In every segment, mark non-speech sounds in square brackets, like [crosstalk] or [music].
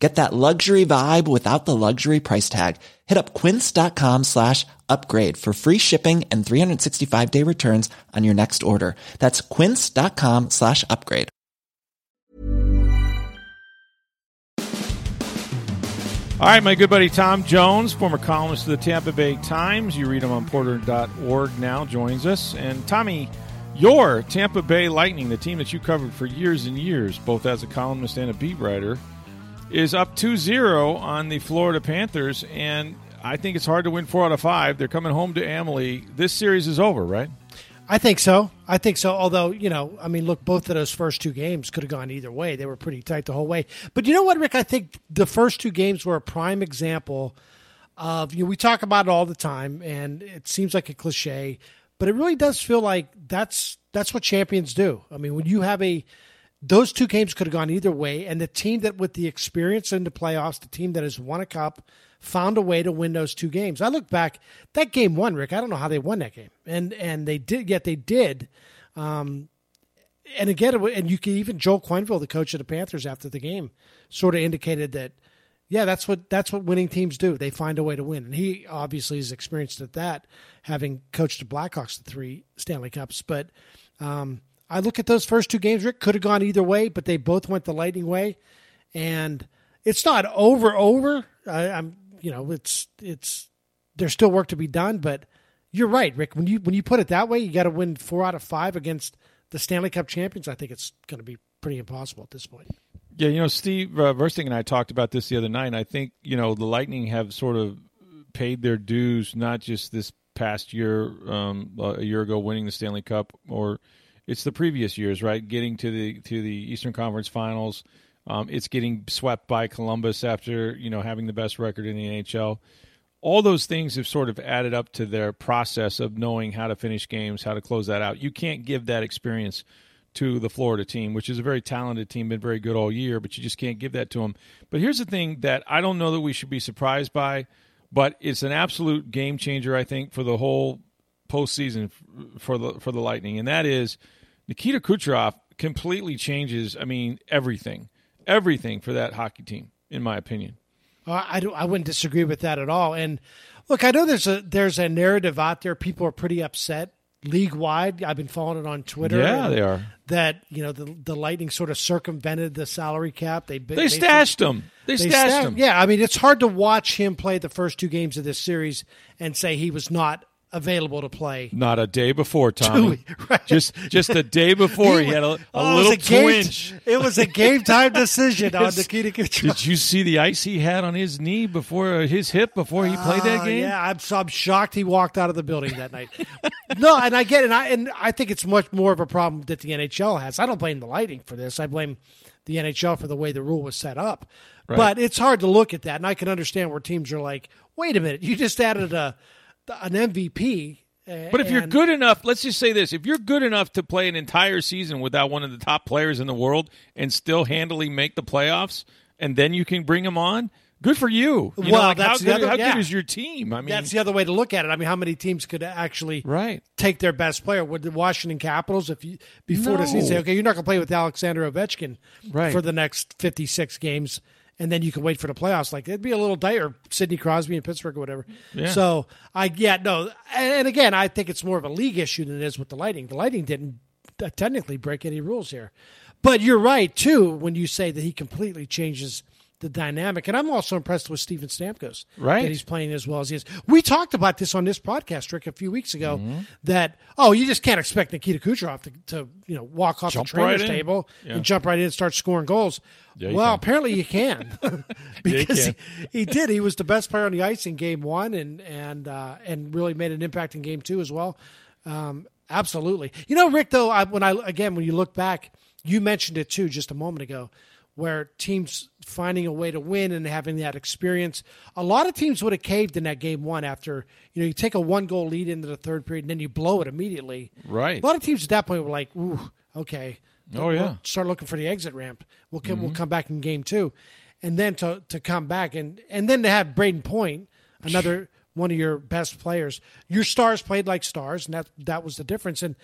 Get that luxury vibe without the luxury price tag. Hit up quince.com slash upgrade for free shipping and 365 day returns on your next order. That's quince.com slash upgrade. All right, my good buddy Tom Jones, former columnist of the Tampa Bay Times. You read him on poynter.org now, joins us. And Tommy, your Tampa Bay Lightning, the team that you covered for years and years, both as a columnist and a beat writer, is up 2-0 on the Florida Panthers, and I think it's hard to win four out of five. They're coming home to Amalie. This series is over, right? I think so. I think so. Although, you know, I mean, look, both of those first two games could have gone either way. They were pretty tight the whole way. But you know what, Rick? I think the first two games were a prime example of, you know, we talk about it all the time, and it seems like a cliche, but it really does feel like that's that's what champions do. I mean, when you have a those two games could have gone either way. And the team that, with the experience in the playoffs, the team that has won a cup, found a way to win those two games. I look back that game one, Rick. I don't know how they won that game, and and they did. Yet they did. Um, and again, and you can even Joel Quenneville, the coach of the Panthers, after the game, sort of indicated that, yeah, that's what that's what winning teams do. They find a way to win, and he obviously is experienced at that, having coached the Blackhawks the three Stanley Cups. But um, I look at those first two games, Rick, could have gone either way, but they both went the Lightning way. And it's not over, over. I, am you know, it's, it's, there's still work to be done, but you're right, Rick. When you, when you put it that way, you got to win four out of five against the Stanley Cup champions. I think it's going to be pretty impossible at this point. Yeah, you know, Steve uh, Versting and I talked about this the other night. I think you know the Lightning have sort of paid their dues, not just this past year, um, a year ago, winning the Stanley Cup, or it's the previous years, right? Getting to the to the Eastern Conference Finals. Um, it's getting swept by Columbus after you know having the best record in the NHL. All those things have sort of added up to their process of knowing how to finish games, how to close that out. You can't give that experience to the Florida team, which is a very talented team, been very good all year, but you just can't give that to them. But here's the thing that I don't know that we should be surprised by, but it's an absolute game changer, I think, for the whole postseason for the for the Lightning, and that is Nikita Kucherov completely changes. I mean, everything, everything for that hockey team, in my opinion. Uh, I don't. I wouldn't disagree with that at all. And look, I know there's a there's a narrative out there. People are pretty upset league wide. I've been following it on Twitter. Yeah, they are. That you know the the Lightning sort of circumvented the salary cap. They they stashed him. They, they stashed, stashed him. Yeah, I mean it's hard to watch him play the first two games of this series and say he was not available to play. Not a day before, Tommy. [laughs] right. Just just a day before, he, he had a, a oh, little it twinge. Game, it was a game time decision on [laughs] Nikita Kucherov. Did you see the ice he had on his knee before uh, his hip before he played that uh, game? Yeah, I'm, so I'm shocked he walked out of the building that night. [laughs] no, and I get it, and I, and I think it's much more of a problem that the NHL has. I don't blame the Lightning for this. I blame the NHL for the way the rule was set up. Right. But it's hard to look at that, and I can understand where teams are like, "Wait a minute, you just added a." an MVP. Eh, but if you're good enough, let's just say this: if you're good enough to play an entire season without one of the top players in the world and still handily make the playoffs, and then you can bring them on, good for you. you well, know, like that's how, good, other, how yeah. good is your team? I mean, that's the other way to look at it. I mean, how many teams could actually right. take their best player? Would the Washington Capitals, if you before no. the season, say, okay, you're not going to play with Alexander Ovechkin right. for the next 56 games? And then you can wait for the playoffs. Like it'd be a little dire, Sidney Crosby in Pittsburgh or whatever. Yeah. So I yeah no, and, again I think it's more of a league issue than it is with the Lightning. The Lightning didn't uh, technically break any rules here, but you're right too when you say that he completely changes the dynamic. And I'm also impressed with Steven Stamkos. Right. That he's playing as well as he is. We talked about this on this podcast, Rick, a few weeks ago mm-hmm. that, oh, you just can't expect Nikita Kucherov to, to you know, walk off jump the trainer's right table yeah. and jump right in and start scoring goals. Yeah, well, can. apparently you can. because [laughs] [laughs] yeah, you [laughs] can. He, he, did. He was the best player on the ice in game one and, and, uh, and really made an impact in game two as well. Um, absolutely. You know, Rick, though, I, when I, again, when you look back, you mentioned it too just a moment ago where teams finding a way to win and having that experience. A lot of teams would have caved in that game one after you know you take a one goal lead into the third period and then you blow it immediately. Right. A lot of teams at that point were like, "Ooh, okay." Oh, yeah. We'll start looking for the exit ramp. We'll come, we'll mm-hmm. come back in game two, and then to to come back and and then to have Brayden Point, another [laughs] one of your best players. Your stars played like stars, and that that was the difference. And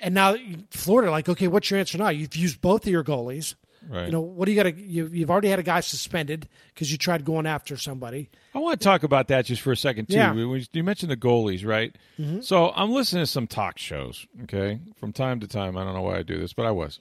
and now Florida, like, okay, what's your answer now? You've used both of your goalies. Right. You know, what do you got to? You, you've already had a guy suspended because you tried going after somebody. I want to talk about that just for a second too. Yeah. We- You mentioned the goalies, right? So I'm listening to some talk shows, okay, from time to time. I don't know why I do this, but I was,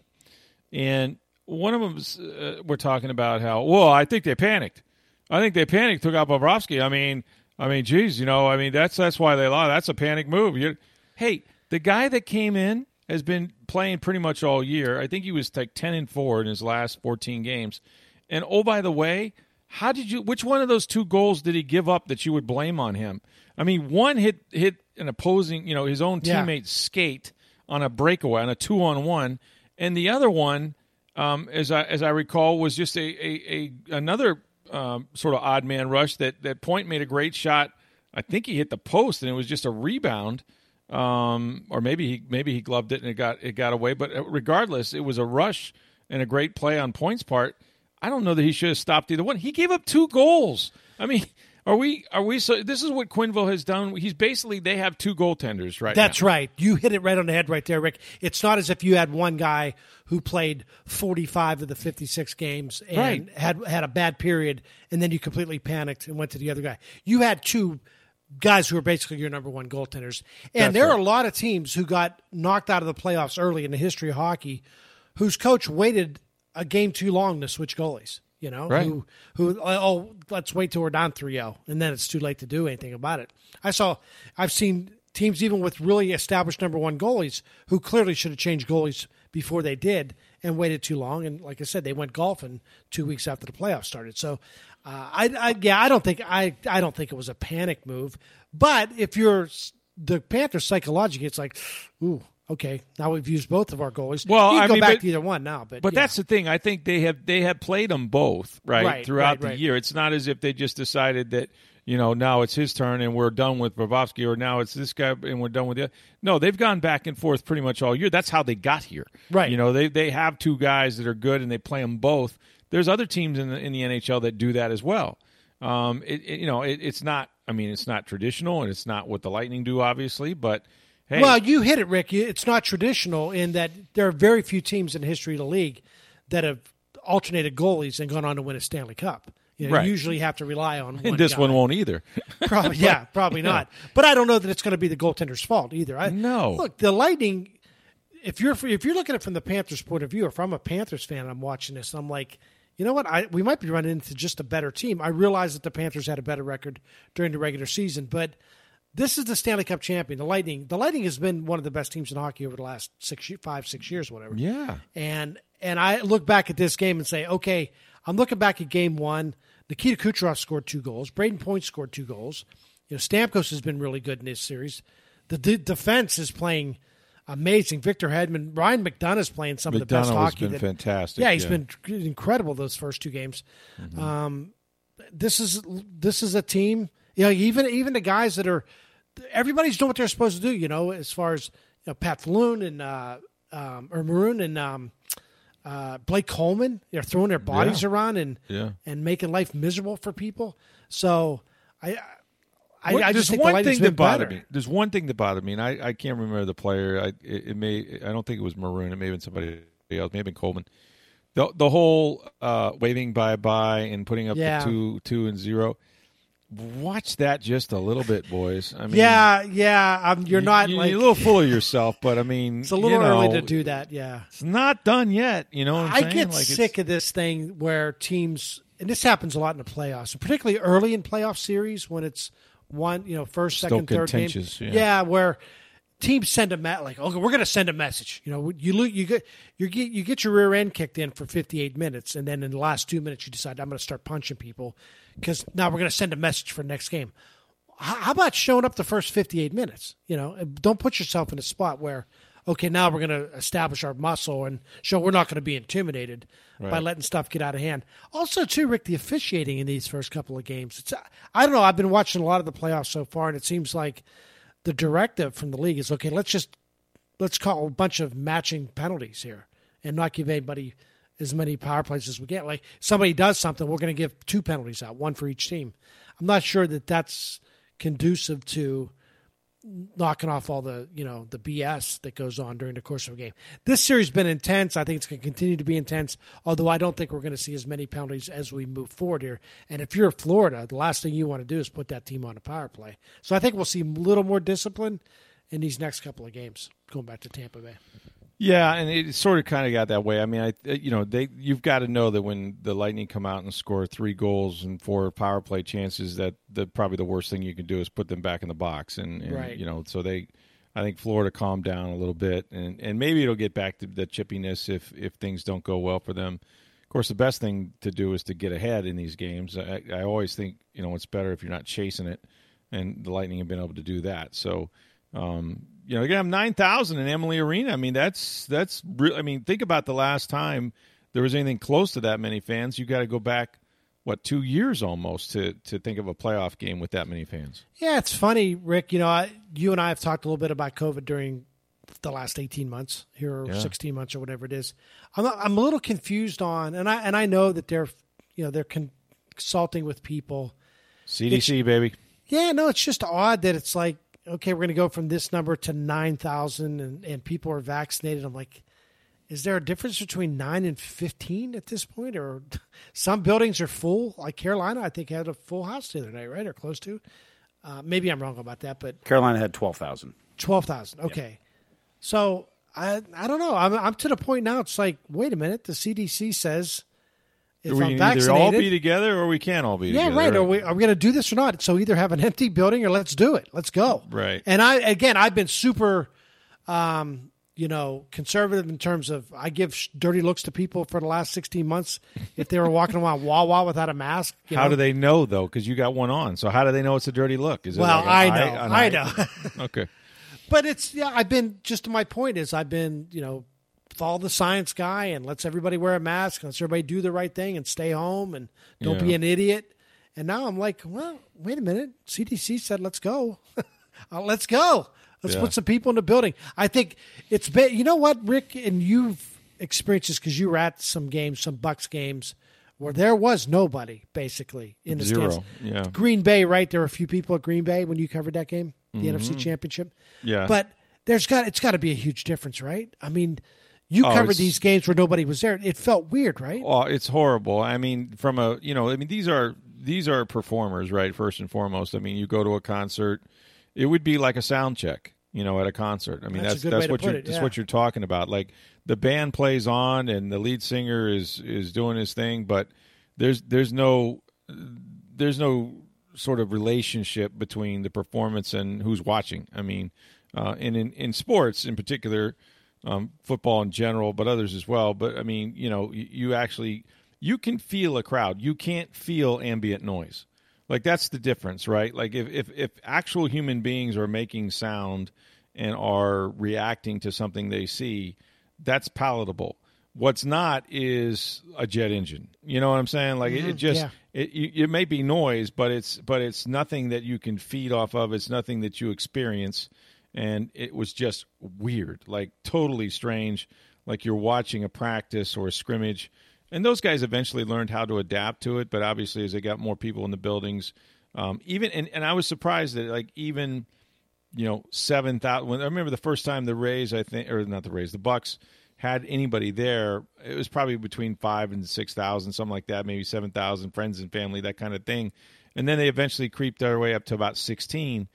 and one of them uh, we're talking about how well I think they panicked. I think they panicked, took out Bobrovsky. I mean, I mean, geez, you know, I mean that's that's why they lost. That's a panic move. you hey, the guy that came in has been playing pretty much all year. I think he was like ten and four in his last fourteen games. And oh, by the way, how did you? Which one of those two goals did he give up that you would blame on him? I mean, one hit hit an opposing, you know, his own Yeah. skate on a breakaway on a two on one, and the other one, um, as I as I recall, was just a a, a another um, sort of odd man rush that that Point made a great shot. I think he hit the post, and it was just a rebound, um, or maybe he maybe he gloved it and it got it got away. But uh, regardless, it was a rush and a great play on Point's part. I don't know that he should have stopped either one. He gave up two goals. I mean, [laughs] are we are we so? This is what Quenneville has done. He's basically they have two goaltenders right That's now. right. You hit it right on the head right there, Rick. It's not as if you had one guy who played 45 of the 56 games and Right. had had a bad period, and then you completely panicked and went to the other guy. You had two guys who are basically your number one goaltenders. And That's there are a lot of teams who got knocked out of the playoffs early in the history of hockey whose coach waited a game too long to switch goalies. You know, Right. who who oh, oh let's wait till we're down 3-0 and then it's too late to do anything about it. I saw I've seen teams even with really established number 1 goalies who clearly should have changed goalies before they did and waited too long and like I said they went golfing 2 weeks after the playoffs started. So uh, I, I yeah, I don't think I I don't think it was a panic move, but if you're the Panthers psychologically it's like ooh Okay, now we've used both of our goalies. Well, you can I go mean, back but- to either one now, but But yeah. that's the thing. I think they have they have played them both right, Right, throughout right, the right. year. It's not as if they just decided that you know now it's his turn and we're done with Bobrovsky, or now it's this guy and we're done with the. No, they've gone back and forth pretty much all year. That's how they got here. Right. You know they they have two guys that are good and they play them both. There's other teams in the in the NHL that do that as well. Um, it, it- you know it, it's not. I mean, it's not traditional and it's not what the Lightning do, obviously. But hey, Well, you hit it, Rick. It's not traditional in that there are very few teams in the history of the league that have alternated goalies and gone on to win a Stanley Cup. You, know, Right. you usually have to rely on [laughs] one. and this guy. one won't either. [laughs] Probably, [laughs] yeah, probably not. But I don't know that it's going to be the goaltender's fault either. I, No. Look, the Lightning. If you're if you're looking at it from the Panthers' point of view, if I'm a Panthers fan, and I'm watching this. I'm like, you know what? I we might be running into just a better team. I realize that the Panthers had a better record during the regular season, but this is the Stanley Cup champion. The Lightning. The Lightning has been one of the best teams in hockey over the last six, five, years, whatever. yeah. And and I look back at this game and say, okay, I'm looking back at game one. Nikita Kucherov scored two goals. Brayden Point scored two goals. You know, Stamkos has been really good in this series. The de- defense is playing amazing. Victor Hedman, Ryan McDonagh is playing some of the best McDonagh hockey. been that- fantastic, Yeah, he's yeah. been incredible those first two games. Um, this is this is a team. You know, even even the guys that are everybody's doing what they're supposed to do. You know, as far as you know, Pat Falloon and uh, um, or Maroon and um, uh, Blake Coleman, they're throwing their bodies Yeah. around and Yeah. and making life miserable for people. So I. I, What- I there's the one Lightning's thing that bothered better. me. There's one thing that bothered me, and I, I can't remember the player. I it, it may I don't think it was Maroon. It may have been somebody else. Maybe Coleman. The the whole uh, waving bye bye and putting up Yeah. the two two and zero. Watch that just a little bit, boys. I mean, Yeah, yeah. Um, you're not you, like are a little full of yourself, but I mean, [laughs] it's a little you know, early to do that. Yeah. It's not done yet. You know I saying? get Like, sick of this thing where teams, and this happens a lot in the playoffs, particularly early in playoff series when it's one, you know, first, Still second, third game. contentious, yeah. where teams send a met like, okay, we're going to send a message. You know, you you get you get you get your rear end kicked in for 58 minutes, and then in the last two minutes you decide I'm going to start punching people because now we're going to send a message for the next game. How about showing up the first 58 minutes? You know, don't put yourself in a spot where, okay, now we're going to establish our muscle and show we're not going to be intimidated by letting stuff get out of hand. Also, too, Rick, the officiating in these first couple of games. It's I don't know. I've been watching a lot of the playoffs so far, and it seems like the directive from the league is okay. Let's just let's call a bunch of matching penalties here and not give anybody as many power plays as we get. Like somebody does something, we're going to give two penalties out, one for each team. I'm not sure that that's conducive to knocking off all the you know the BS that goes on during the course of a game. This series has been intense. I think it's going to continue to be intense. Although I don't think we're going to see as many penalties as we move forward here. And if you're Florida, the last thing you want to do is put that team on a power play. So I think we'll see a little more discipline in these next couple of games. Going back to Tampa Bay. Yeah, and it sort of kind of got that way. I mean, I you know they you've got to know that when the Lightning come out and score three goals and four power play chances, that the probably the worst thing you can do is put them back in the box, and, and Right. you know so they. I think Florida calmed down a little bit, and, and maybe it'll get back to the chippiness if if things don't go well for them. Of course, the best thing to do is to get ahead in these games. I, I always think you know it's better if you're not chasing it, and the Lightning have been able to do that. So, um, you know, they're gonna have nine thousand in Amalie Arena. I mean, that's that's. I mean, think about the last time there was anything close to that many fans. You got to go back what two years almost to to think of a playoff game with that many fans. Yeah, it's funny, Rick. You know, I, you and I have talked a little bit about COVID during the last eighteen months here, or Yeah. sixteen months, or whatever it is. I'm not, I'm a little confused on, and I and I know that they're you know they're consulting with people. CDC baby. Yeah, no, it's just odd that it's like okay, we're going to go from this number to nine thousand, and and people are vaccinated. I'm like. Is there a difference between nine and fifteen at this point, or [laughs] some buildings are full? Like Carolina, I think had a full house the other night, right, or close to. Uh, maybe I'm wrong about that, but Carolina had 12,000. Twelve thousand. Okay. So I I don't know. I'm I'm to the point now. It's like, wait a minute. The CDC says if we I'm can either all be together or we can't all be yeah, together. Yeah, right. Are we are we going to do this or not? So either have an empty building or let's do it. Let's go. Right. And I again, I've been super, um, you know, conservative in terms of I give sh- dirty looks to people for the last 16 months if they were walking around [laughs] Wawa without a mask. you How know. do they know though? Because you got one on. So how do they know it's a dirty look? Is it Well, like I know, I eye- know. [laughs] okay. But it's yeah, I've been just to my point is I've been, you know, follow the science guy and let's everybody wear a mask, let's everybody do the right thing and stay home and don't be an idiot. And now I'm like, well, wait a minute. CDC said let's go. [laughs] Uh, let's go. Let's Yeah. put some people in the building. I think it's been you know what, Rick, and you've experienced this because you were at some games, some Bucks games where there was nobody basically in the Zero, stands. yeah. Green Bay, right? There were a few people at Green Bay when you covered that game, the NFC Championship. Mm-hmm. Yeah. But there's got it's got to be a huge difference, right? I mean, you Oh, covered these games where nobody was there. It felt weird, right? Well, it's horrible. I mean, from a you know, I mean, these are these are performers, right? First and foremost. I mean, you go to a concert, it would be like a sound check, you know, at a concert. I mean, That's that's that's, what you're it, that's what you're talking about. Like the band plays on, and the lead singer is is doing his thing, but there's there's no there's no sort of relationship between the performance and who's watching. I mean, uh, and in, in sports in particular, um, football in general, but others as well. But I mean, you know, you, you actually you can feel a crowd. You can't feel ambient noise. Like that's the difference, right? Like if if, if actual human beings are making sound and are reacting to something they see, that's palatable. What's not is a jet engine. You know what I'm saying? Like it, it just yeah. it you, it may be noise, but it's but it's nothing that you can feed off of. It's nothing that you experience, and it was just weird, like totally strange. Like you're watching a practice or a scrimmage, and those guys eventually learned how to adapt to it. But obviously, as they got more people in the buildings, um, even and, and I was surprised that like even you know seven thousand. I remember the first time the Rays, I think, or not the Rays, the Bucks had anybody there. It was probably between five and six thousand, something like that, maybe seven thousand friends and family, that kind of thing. And then they eventually creeped their way up to about sixteen.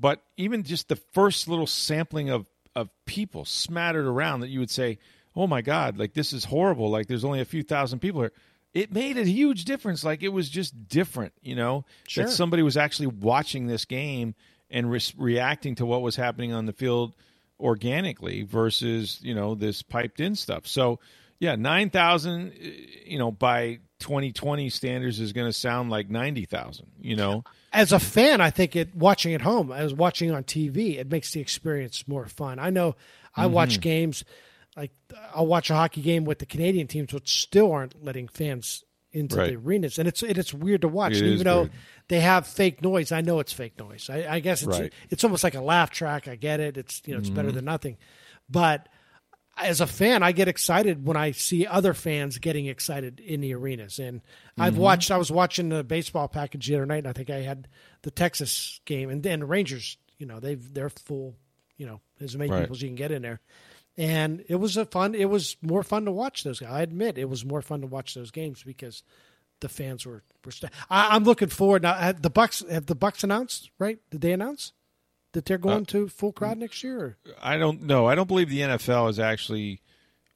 But even just the first little sampling of of people smattered around that you would say, "Oh my God, like this is horrible." Like there's only a few thousand people here. It made a huge difference. Like it was just different, you know, Sure. that somebody was actually watching this game and re- reacting to what was happening on the field organically versus you know this piped in stuff. So yeah, nine thousand, eh, you know, by 2020 standards is going to sound like ninety thousand. You know, As a fan, I think it watching at home, as watching on TV, it makes the experience more fun. I know I watch games like I'll watch a hockey game with the Canadian teams, which still aren't letting fans into Right. the arenas, and it's it's weird to watch. It even though weird. they have fake noise, I know it's fake noise. I, I guess it's Right. it's almost like a laugh track. I get it. It's you know it's Mm-hmm. better than nothing, but as a fan, I get excited when I see other fans getting excited in the arenas. And I've Mm-hmm. watched. I was watching the baseball package the other night, and I think I had the Texas game, and then the Rangers. You know, they've they're full. You know, as many Right. people as you can get in there. And it was a fun. It was more fun to watch those. I admit, it was more fun to watch those games because the fans were. were st- I, I'm looking forward now. Have the Bucks have the Bucks announced? Right? Did they announce that they're going to full crowd next year? I don't know. I don't believe the NFL has actually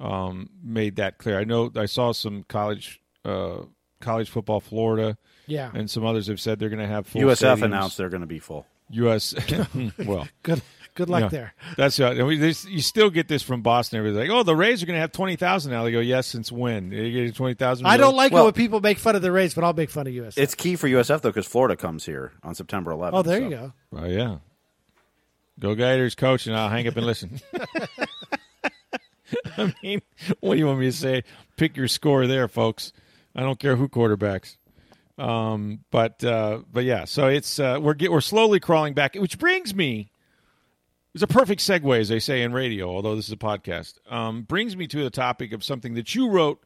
um, made that clear. I know I saw some college uh, college football, Florida, Yeah. and some others have said they're going to have full USF stadiums. announced they're going to be full. US. [laughs] well, Good. Good luck yeah. there. That's right. And we, you still get this from Boston. Everybody's like, "Oh, the Rays are going to have twenty thousand now." They go, "Yes, since when? They get twenty thousand. I don't like Well- it when people make fun of the Rays, but I'll make fun of US. It's key for USF though because Florida comes here on September 11th. oh, there so- you go. Oh yeah. Go Gators, coach, and I'll hang up and listen. [laughs] [laughs] I mean, what do you want me to say? Pick your score there, folks. I don't care who quarterbacks. Um, but uh, but yeah, so it's uh, we're get, we're slowly crawling back, which brings me. It's a perfect segue, as they say in radio, although this is a podcast. Um, brings me to the topic of something that you wrote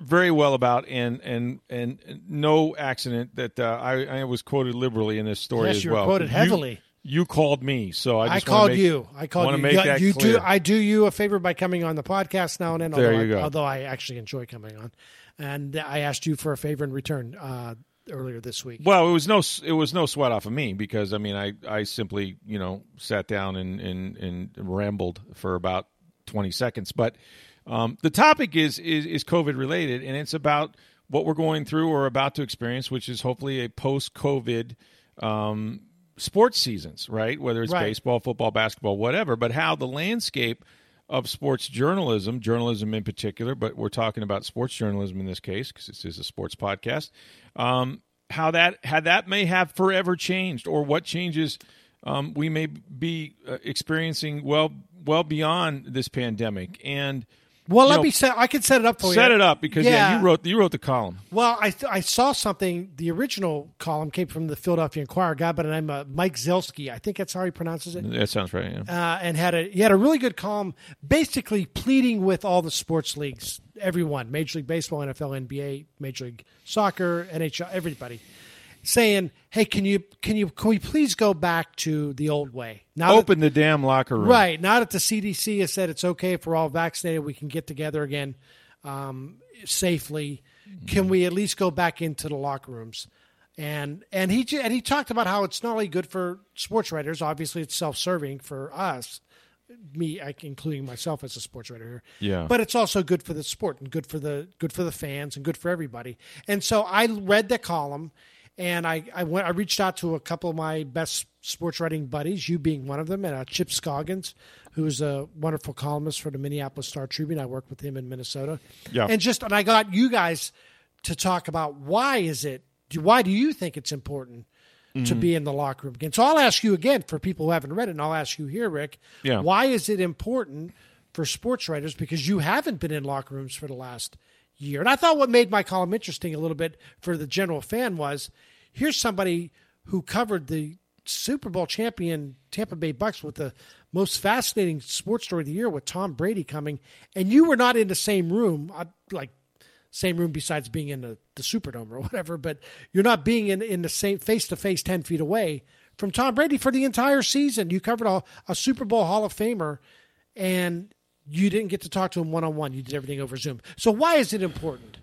very well about, and and and no accident that uh, I, I was quoted liberally in this story Yes, as well. quoted You- heavily. You, called me, so I I, called make- you. I called you. make Yeah, that you clear. do. I do you a favor by coming on the podcast now and then. There although you I, go. Although I actually enjoy coming on, and I asked you for a favor in return uh, earlier this week. Well, it was no it was no sweat off of me because I mean I, I simply you know sat down and, and, and rambled for about twenty seconds. But um, the topic is, is is COVID related and it's about what we're going through or about to experience, which is hopefully a post COVID um, sports seasons, right? Whether it's Right. baseball, football, basketball, whatever. But how the landscape of sports journalism, journalism in particular, but we're talking about sports journalism in this case because this is a sports podcast. Um, how that how that may have forever changed, or what changes um, we may be uh, experiencing well well beyond this pandemic, and well, let know, me set. I can set it up for you. set it up because yeah. Yeah. you wrote you wrote the column. Well, I th- I saw something. The original column came from the Philadelphia Inquirer. By the name of Mike Sielski. I think that's how he pronounces it. That sounds right. Yeah. uh, and had a he had a really good column, basically pleading with all the sports leagues, everyone, Major League Baseball, NFL, NBA, Major League Soccer, NHL, everybody, saying, "Hey, can you can you can we please go back to the old way? Now that- Open the damn locker room. Right. Now that the CDC has said it's okay if we're all vaccinated, we can get together again um, safely. Can we at least go back into the locker rooms? And and he and he talked about how it's not only good for sports writers. Obviously, it's self-serving for us, me, including myself as a sports writer here. Yeah. But it's also good for the sport and good for the good for the fans and good for everybody. And so I read the column, and I I went I reached out to a couple of my best sports writing buddies, you being one of them, and uh, Chip Scoggins, who's a wonderful columnist for the Minneapolis Star Tribune. I work with him in Minnesota. Yeah. And just and I got you guys to talk about why is it why do you think it's important to be in the locker room again? So I'll ask you again for people who haven't read it, and I'll ask you here, Rick. Yeah. Why is it important for sports writers? Because you haven't been in locker rooms for the last year. And I thought what made my column interesting a little bit for the general fan was here's somebody who covered the Super Bowl champion Tampa Bay Bucks with the most fascinating sports story of the year with Tom Brady coming, and you were not in the same room, uh, like same room besides being in the, the Superdome or whatever, but you're not being in, in the same face to face 10 feet away from Tom Brady for the entire season. You covered a, a Super Bowl Hall of Famer and you didn't get to talk to him one on one. You did everything over Zoom. So why is it important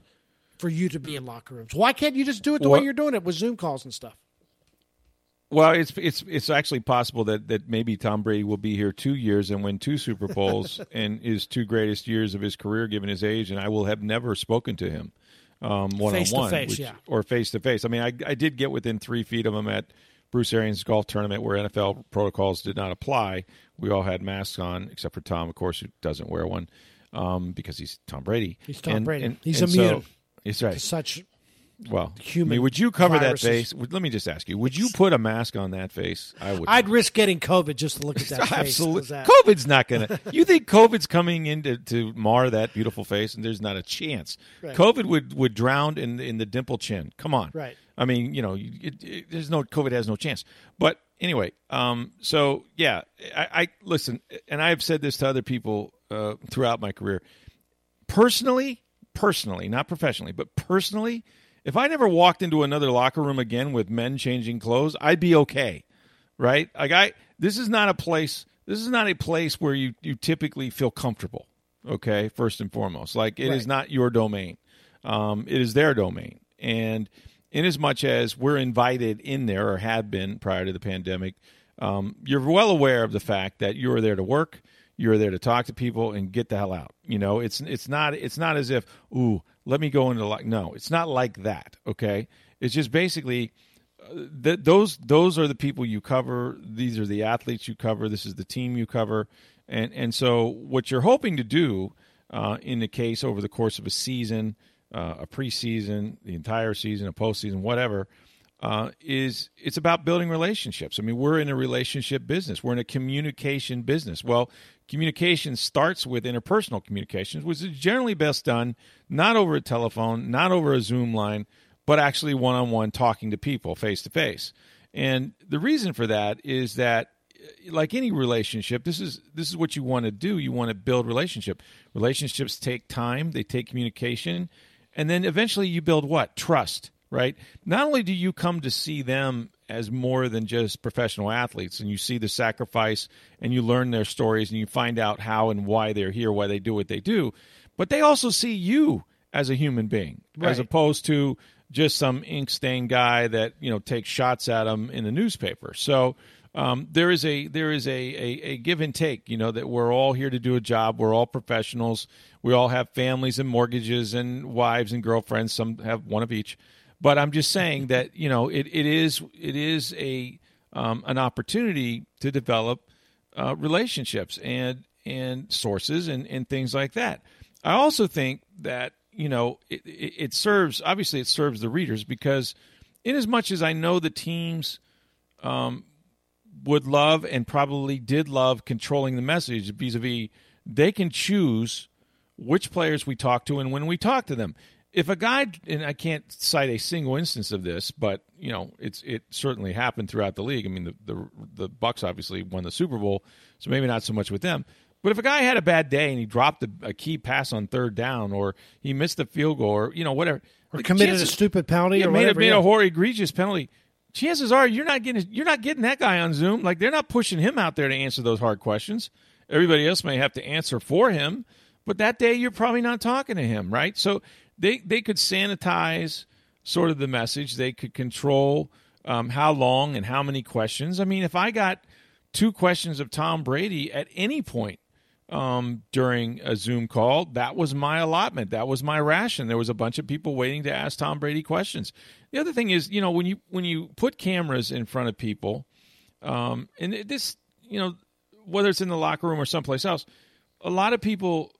for you to be in locker rooms? Why can't you just do it the way you're doing it with Zoom calls and stuff? Well, it's it's it's actually possible that that maybe Tom Brady will be here two years and win two Super Bowls [laughs] and his two greatest years of his career, given his age, and I will have never spoken to him um, one on one, or face to face. I mean, I I did get within three feet of him at Bruce Arians' golf tournament where NFL protocols did not apply. We all had masks on, except for Tom, of course, who doesn't wear one um, because he's Tom Brady. He's Tom And- Brady. and- He's and so- immune. He's right. Such Well, human I mean, would you cover viruses. that face? Would- Let me just ask you: Would you put a mask on that face? I would. I'd risk getting COVID just to look at [laughs] that face. Absolutely. That? COVID's not going [laughs] to. You think COVID's coming in to, to mar that beautiful face? And there's not a chance. Right. COVID would, would drown in in the dimple chin. Come on. Right. I mean, you know, it, it, there's no COVID has no chance. But anyway, um, so yeah, I, I listen, and I've said this to other people uh, throughout my career. Personally, personally, not professionally, but personally, if I never walked into another locker room again with men changing clothes, I'd be okay right? Like I, this is not a place. This is not a place where you you typically feel comfortable. Okay, first and foremost, like it is Right. not your domain. Um, it is their domain, and in as much as we're invited in there or had been prior to the pandemic, um, you're well aware of the fact that you're there to work. You're there to talk to people and get the hell out. You know, it's it's not it's not as if ooh, let me go into like no, it's not like that. Okay, it's just basically th- those those are the people you cover. These are the athletes you cover. This is the team you cover, and and so what you're hoping to do uh, in the case over the course of a season, uh, a preseason, the entire season, a postseason, whatever, uh, is it's about building relationships. I mean, we're in a relationship business. We're in a communication business. Well, communication starts with interpersonal communications, which is generally best done not over a telephone, not over a Zoom line, but actually one on one talking to people face to face. And the reason for that is that like any relationship, this is this is what you want to do. You want to build relationship. Relationships take time, they take communication, and then eventually you build what? Trust, right? Not only do you come to see them as more than just professional athletes and you see the sacrifice and you learn their stories and you find out how and why they're here, why they do what they do, but they also see you as a human being as opposed to just some ink stained guy that you know takes shots at them in the newspaper. So um, there is a there is a, a a give and take. You know that we're all here to do a job. We're all professionals. We all have families and mortgages and wives and girlfriends. Some have one of each. But I'm just saying that you know it, it is it is a um, an opportunity to develop uh, relationships and and sources and, and things like that. I also think that you know it, it, serves obviously it serves the readers because in as much as I know the teams um, would love and probably did love controlling the message vis-a-vis they can choose which players we talk to and when we talk to them if a guy and i can't cite a single instance of this but you know it's it certainly happened throughout the league i mean the the, the bucks obviously won the super bowl so maybe not so much with them but if a guy had a bad day and he dropped a, a key pass on third down or he missed a field goal or you know whatever Or committed a stupid penalty yeah, or made, a, whatever. made yeah. a horror egregious penalty. Chances are you're not getting you're not getting that guy on Zoom. Like they're not pushing him out there to answer those hard questions. Everybody else may have to answer for him, but that day you're probably not talking to him, right? So they they could sanitize sort of the message. They could control um, how long and how many questions. I mean, if I got two questions of Tom Brady at any point um, during a Zoom call. That was my allotment. That was my ration. There was a bunch of people waiting to ask Tom Brady questions. The other thing is, you know, when you when you put cameras in front of people, um, and this, you know, whether it's in the locker room or someplace else, a lot of people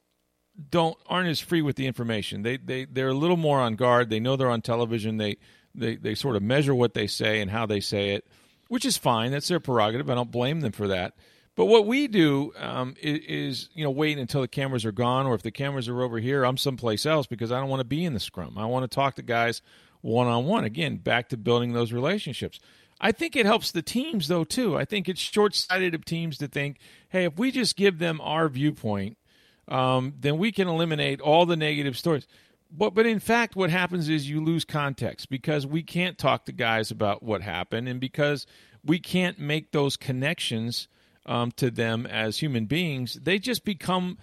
don't aren't as free with the information. They they they're a little more on guard. They know they're on television. They they they sort of measure what they say and how they say it, which is fine. That's their prerogative. I don't blame them for that. But what we do um, is, is, you know, wait until the cameras are gone, or if the cameras are over here, I'm someplace else because I don't want to be in the scrum. I want to talk to guys one on one. Again, back to building those relationships. I think it helps the teams though too. I think it's short sighted of teams to think, hey, if we just give them our viewpoint, um, then we can eliminate all the negative stories. But but in fact, what happens is you lose context because we can't talk to guys about what happened, and because we can't make those connections um, to them as human beings, they just become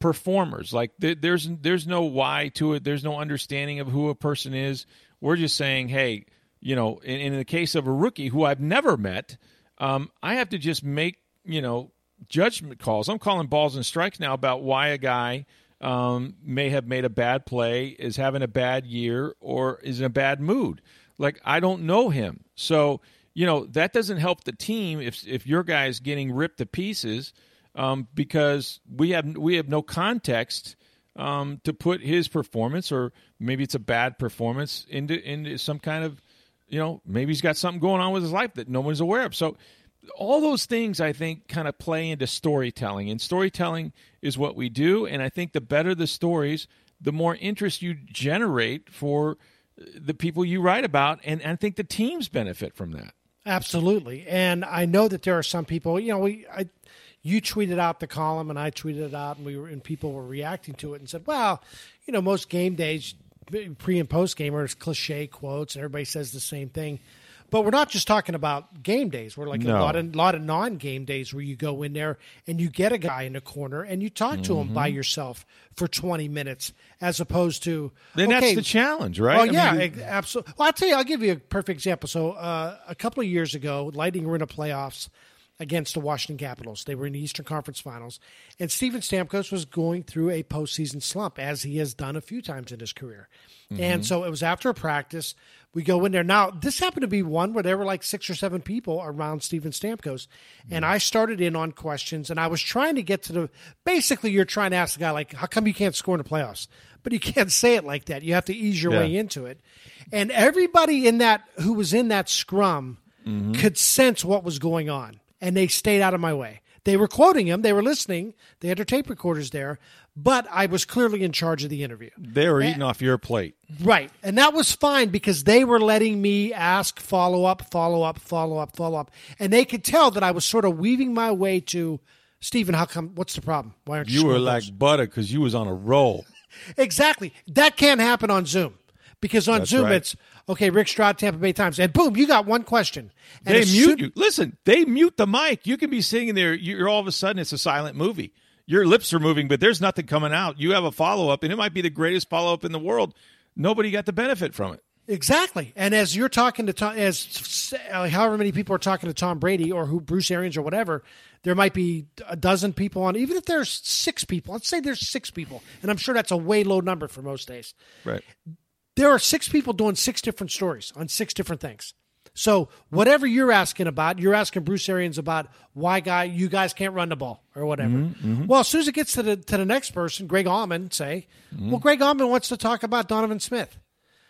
performers. Like there, there's there's no why to it. There's no understanding of who a person is. We're just saying, hey, you know, in, in the case of a rookie who I've never met, um, I have to just make you know judgment calls. I'm calling balls and strikes now about why a guy um, may have made a bad play, is having a bad year, or is in a bad mood. Like I don't know him, so you know that doesn't help the team if if your guy is getting ripped to pieces um, because we have we have no context um, to put his performance, or maybe it's a bad performance, into into some kind of, you know, maybe he's got something going on with his life that no one's aware of. So all those things I think kind of play into storytelling, and storytelling is what we do. And I think the better the stories, the more interest you generate for the people you write about, and, and I think the teams benefit from that. Absolutely, and I know that there are some people. You know, we I, you tweeted out the column, and I tweeted it out, and we were and people were reacting to it and said, "Well, you know, most game days, pre and post game are cliche quotes, and everybody says the same thing." But we're not just talking about game days. We're like No. a lot of lot of non game days where you go in there and you get a guy in the corner and you talk to him by yourself for twenty minutes, as opposed to Then okay, that's the challenge, right? Oh I mean, yeah, absolutely. Well, I'll tell you. I'll give you a perfect example. So uh, a couple of years ago, Lightning were in the playoffs against the Washington Capitals. They were in the Eastern Conference Finals, and Steven Stamkos was going through a postseason slump, as he has done a few times in his career. And so it was after a practice. We go in there. Now, this happened to be one where there were like six or seven people around Steven Stamkos. And I started in on questions and I was trying to get to the basically, you're trying to ask the guy, like, how come you can't score in the playoffs? But you can't say it like that. You have to ease your Yeah. way into it. And everybody in that who was in that scrum mm-hmm. could sense what was going on. And they stayed out of my way. They were quoting him, they were listening, they had their tape recorders there, but I was clearly in charge of the interview. they were eating off your plate. Right. And that was fine because they were letting me ask follow up, follow up, follow up, follow up. And they could tell that I was sort of weaving my way to Steven, how come what's the problem? Why aren't you You were like goals?" butter because you was on a roll. [laughs] Exactly. That can't happen on Zoom. Because on That's Zoom right. it's okay, Rick Stroud, Tampa Bay Times, and boom, you got one question. And They mute you. Listen, they mute the mic. You can be sitting there. You're all of a sudden it's a silent movie. Your lips are moving, but there's nothing coming out. You have a follow up, and it might be the greatest follow up in the world. Nobody got the benefit from it. Exactly. And as you're talking to Tom, as uh, however many people are talking to Tom Brady or who Bruce Arians or whatever, there might be a dozen people on. Even if there's six people, let's say there's six people, and I'm sure that's a way low number for most days. Right. There are six people doing six different stories on six different things. So whatever you're asking about, you're asking Bruce Arians about why guy you guys can't run the ball or whatever. Mm-hmm, mm-hmm. Well, as soon as it gets to the to the next person, Greg Auman say, mm-hmm. well, Greg Auman wants to talk about Donovan Smith,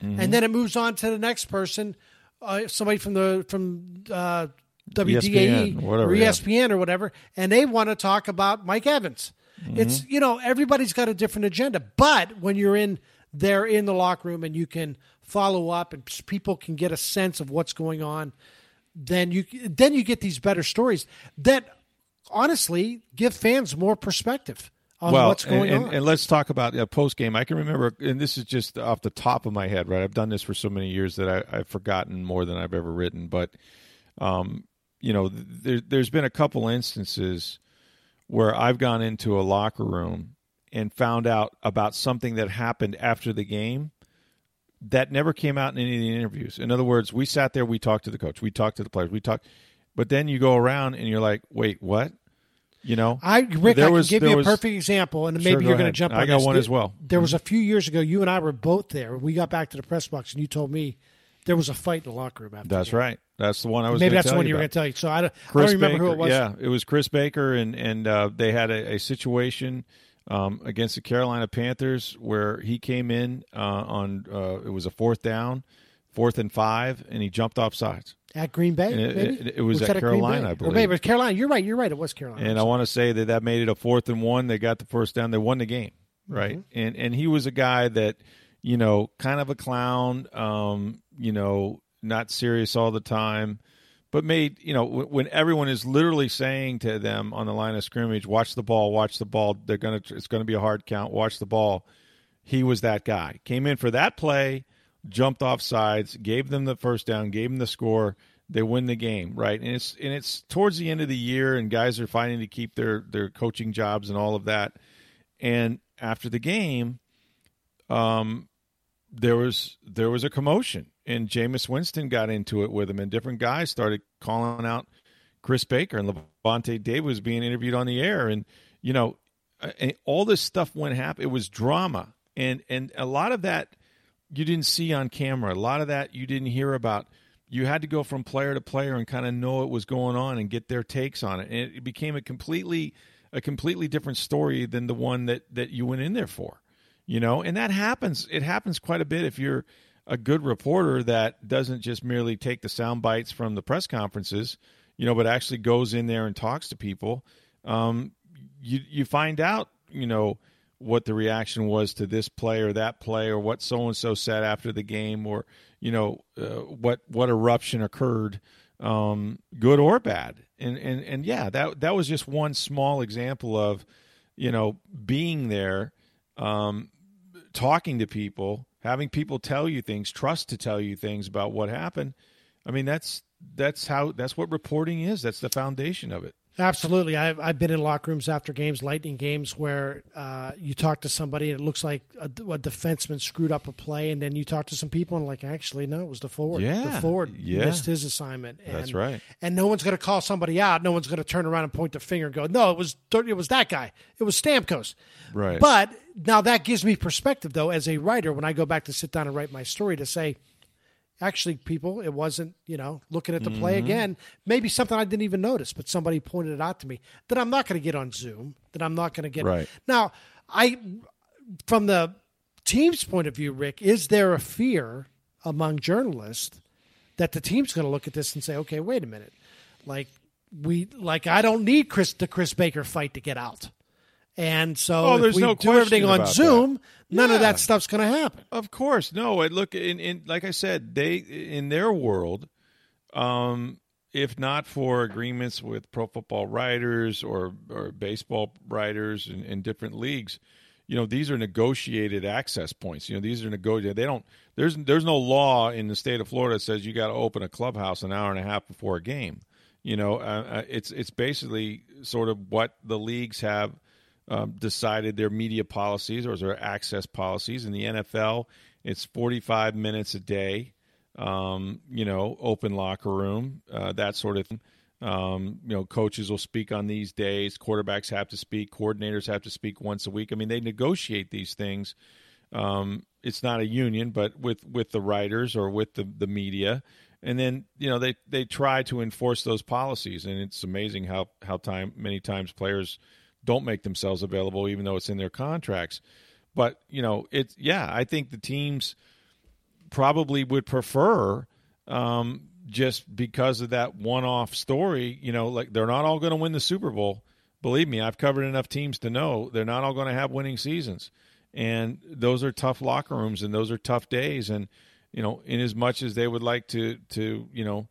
and then it moves on to the next person, uh, somebody from the from uh, WDAE ESPN, whatever, or E yeah. ESPN or whatever, and they want to talk about Mike Evans. It's you know everybody's got a different agenda, but when you're in there in the locker room and you can follow up and people can get a sense of what's going on, then you then you get these better stories that honestly give fans more perspective on well, what's going and, on. and, and let's talk about uh, post game. I can remember, and this is just off the top of my head, right? I've done this for so many years that I, I've forgotten more than I've ever written. But, um, you know, there, there's been a couple instances where I've gone into a locker room and found out about something that happened after the game that never came out in any of the interviews. In other words, we sat there, we talked to the coach, we talked to the players, we talked, but then you go around and you're like, wait, what? You know, I Rick, There I was- can give you a was- perfect example, and Sure, maybe go you're going to jump. I on got this. one as well. There was a few years ago. You and I were both there. We got back to the press box, and you told me there was a fight in the locker room after. That's game. right. That's the one I was. Maybe that's the one you were going to tell you. So I don't, I don't remember Baker, who it was. Yeah, it was Chris Baker, and and uh, they had a, a situation um, against the Carolina Panthers where he came in uh, on uh, it was a fourth down, fourth and five, and he jumped off sides. At Green Bay, it- maybe it- it was at that Green Carolina? I Or believe. maybe it was Carolina. You're right. You're right. It was Carolina. And I want to say that that made it a fourth and one. They got the first down. They won the game, right? Mm-hmm. And and he was a guy that, you know, kind of a clown, um, you know, not serious all the time, but made you know when, everyone is literally saying to them on the line of scrimmage, "Watch the ball, watch the ball. They're gonna. It's gonna be a hard count. Watch the ball." He was that guy. Came in for that play, jumped off sides, gave them the first down, gave them the score. They win the game, right? And it's and it's towards the end of the year, and guys are fighting to keep their their coaching jobs and all of that. And after the game, um, there was there was a commotion, and Jameis Winston got into it with him, and different guys started calling out Chris Baker and Lavonte David was being interviewed on the air, and you know, and all this stuff went happen. It was drama, and and a lot of that you didn't see on camera. A lot of that you didn't hear about. You had to go from player to player and kind of know what was going on and get their takes on it, and it became a completely a completely different story than the one that that you went in there for. you know, and that happens. It happens quite a bit if you're a good reporter that doesn't just merely take the sound bites from the press conferences, you know, but actually goes in there and talks to people. Um, you you find out, you know, what the reaction was to this play or that play or what so and so said after the game or you know uh, what what eruption occurred um, good or bad and and and yeah that that was just one small example of you know being there um, talking to people having people tell you things trust to tell you things about what happened i mean that's that's how that's what reporting is that's the foundation of it Absolutely. I've, I've been in locker rooms after games, lightning games, where uh, you talk to somebody and it looks like a, a, defenseman screwed up a play, and then you talk to some people and like, actually, no, it was the forward. Yeah, the forward yeah. missed his assignment. And, That's right. And no one's going to call somebody out. No one's going to turn around and point the finger and go, no, it was it was that guy. It was Stamkos. Right. But now that gives me perspective, though, as a writer, when I go back to sit down and write my story, to say – actually people it wasn't you know looking at the play Mm-hmm. again maybe something i didn't even notice but somebody pointed it out to me that i'm not going to get on zoom that i'm not going to get Right. now i from the team's point of view rick is there a fear among journalists that the team's going to look at this and say okay wait a minute like we like i don't need chris the chris baker fight to get out and so Oh, if there's we no do everything on about that. zoom none of that stuff's going to happen Of course, no. I look in, in like I said, they in their world, um, if not for agreements with pro football writers or or baseball writers in, in different leagues, you know these are negotiated access points. You know these are negotiated. They don't. There's there's no law in the state of Florida that says you got to open a clubhouse an hour and a half before a game. You know, uh, uh, it's it's basically sort of what the leagues have um, decided their media policies or their access policies. In the NFL, it's 45 minutes a day, um, you know, open locker room, uh, that sort of thing. Um, you know, coaches will speak on these days. Quarterbacks have to speak. Coordinators have to speak once a week. I mean, they negotiate these things. Um, it's not a union, but with with the writers or with the the media, and then you know they they try to enforce those policies. And it's amazing how how time many times players don't make themselves available, even though it's in their contracts. But you know, it's yeah. I think the teams probably would prefer um, just because of that one-off story. You know, like they're not all going to win the Super Bowl. Believe me, I've covered enough teams to know they're not all going to have winning seasons, and those are tough locker rooms and those are tough days. And you know, in as much as they would like to to you know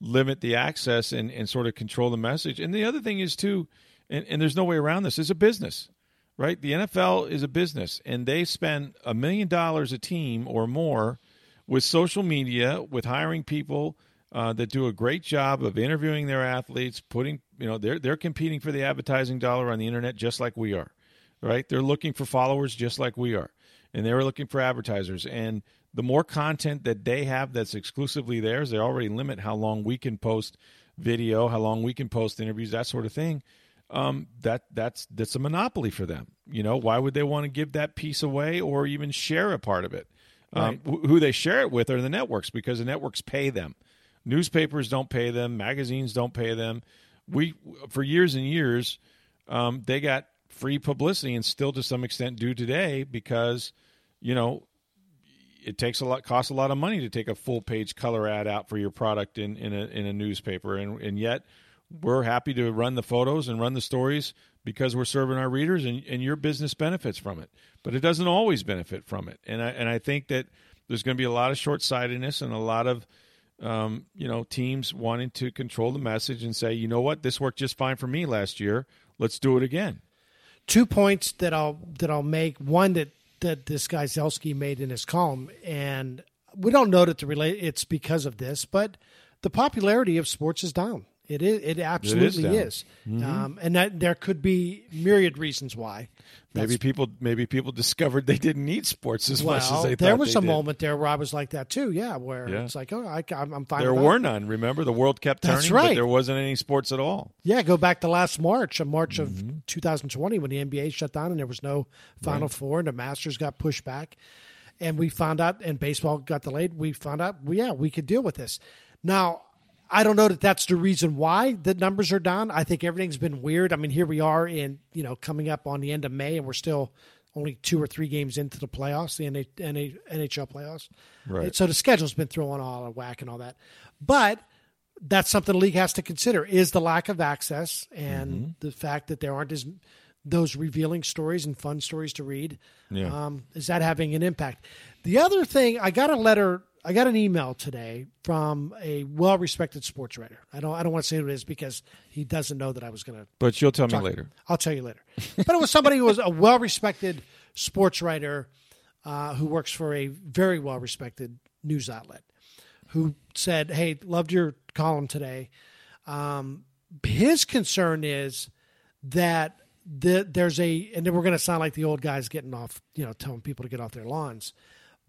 limit the access and, and sort of control the message. And the other thing is too, and, and there's no way around this, It's a business, right? The NFL is a business and they spend a million dollars a team or more with social media, with hiring people uh, that do a great job of interviewing their athletes, putting, you know, they're, they're competing for the advertising dollar on the internet just like we are, right? They're looking for followers just like we are. And they're looking for advertisers. And the more content that they have that's exclusively theirs, they already limit how long we can post video, how long we can post interviews, that sort of thing. Um, that that's that's a monopoly for them. You know, why would they want to give that piece away or even share a part of it? Um, wh- who they share it with are the networks because the networks pay them. Newspapers don't pay them. Magazines don't pay them. We for years and years, um, they got free publicity and still to some extent do today because you know it takes a lot costs a lot of money to take a full page color ad out for your product in in a in a newspaper and and yet we're happy to run the photos and run the stories because we're serving our readers and, and your business benefits from it. But it doesn't always benefit from it. And I and I think that there's going to be a lot of short sightedness and a lot of um, you know teams wanting to control the message and say you know what? This worked just fine for me last year. Let's do it again. Two points that I'll that I'll make. One that that this guy Sielski made in his column, and we don't know that the relate it's because of this, but the popularity of sports is down. It is. It absolutely down. is, um, and that there could be myriad reasons why. maybe people maybe people discovered they didn't need sports as much as they thought. Well, there was they a did. moment there where I was like that too. Yeah, where Yeah. it's like, oh, I, I'm I'm fine. There were none. Remember, the world kept turning, That's but right. there wasn't any sports at all. Yeah, go back to last March, uh, March Mm-hmm. of 2020, when the NBA shut down and there was no Final Four, and the Masters got pushed back, and we found out, and baseball got delayed. We found out, well, yeah, we could deal with this. Now, I don't know that that's the reason why the numbers are down. I think everything's been weird. I mean, here we are in you know coming up on the end of May, and we're still only two or three games into the playoffs, the NHL playoffs. Right. So the schedule's been thrown all out of whack and all that. But that's something the league has to consider is the lack of access and Mm-hmm. the fact that there aren't as those revealing stories and fun stories to read. Yeah. Um, is that having an impact? The other thing, I got a letter, I got an email today from a well-respected sports writer. I don't, I don't want to say who it is because he doesn't know that I was going to But you'll tell me later. I'll tell you later. But it was somebody who was a well respected sports writer uh, who works for a very well respected news outlet who said, Hey, loved your column today. Um, his concern is that the, there's a, and then we're going to sound like the old guys getting off, you know, telling people to get off their lawns.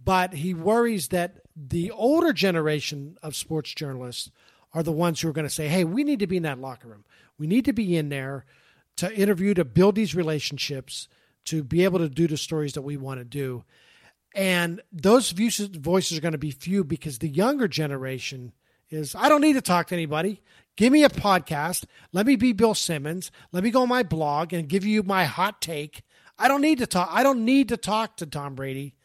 But he worries that the older generation of sports journalists are the ones who are going to say, hey, we need to be in that locker room. We need to be in there to interview, to build these relationships, to be able to do the stories that we want to do. And those voices are going to be few because the younger generation is, I don't need to talk to anybody. Give me a podcast. Let me be Bill Simmons. Let me go on my blog and give you my hot take. I don't need to talk. I don't need to talk to Tom Brady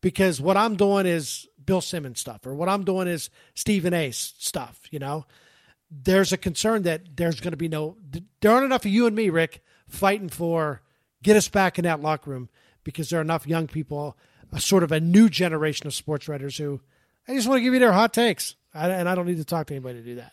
because what I'm doing is Bill Simmons stuff or what I'm doing is Stephen A stuff, you know. There's a concern that there's going to be no there aren't enough of you and me, Rick, fighting for get us back in that locker room because there are enough young people, a sort of a new generation of sports writers who I just want to give you their hot takes. I, and I don't need to talk to anybody to do that.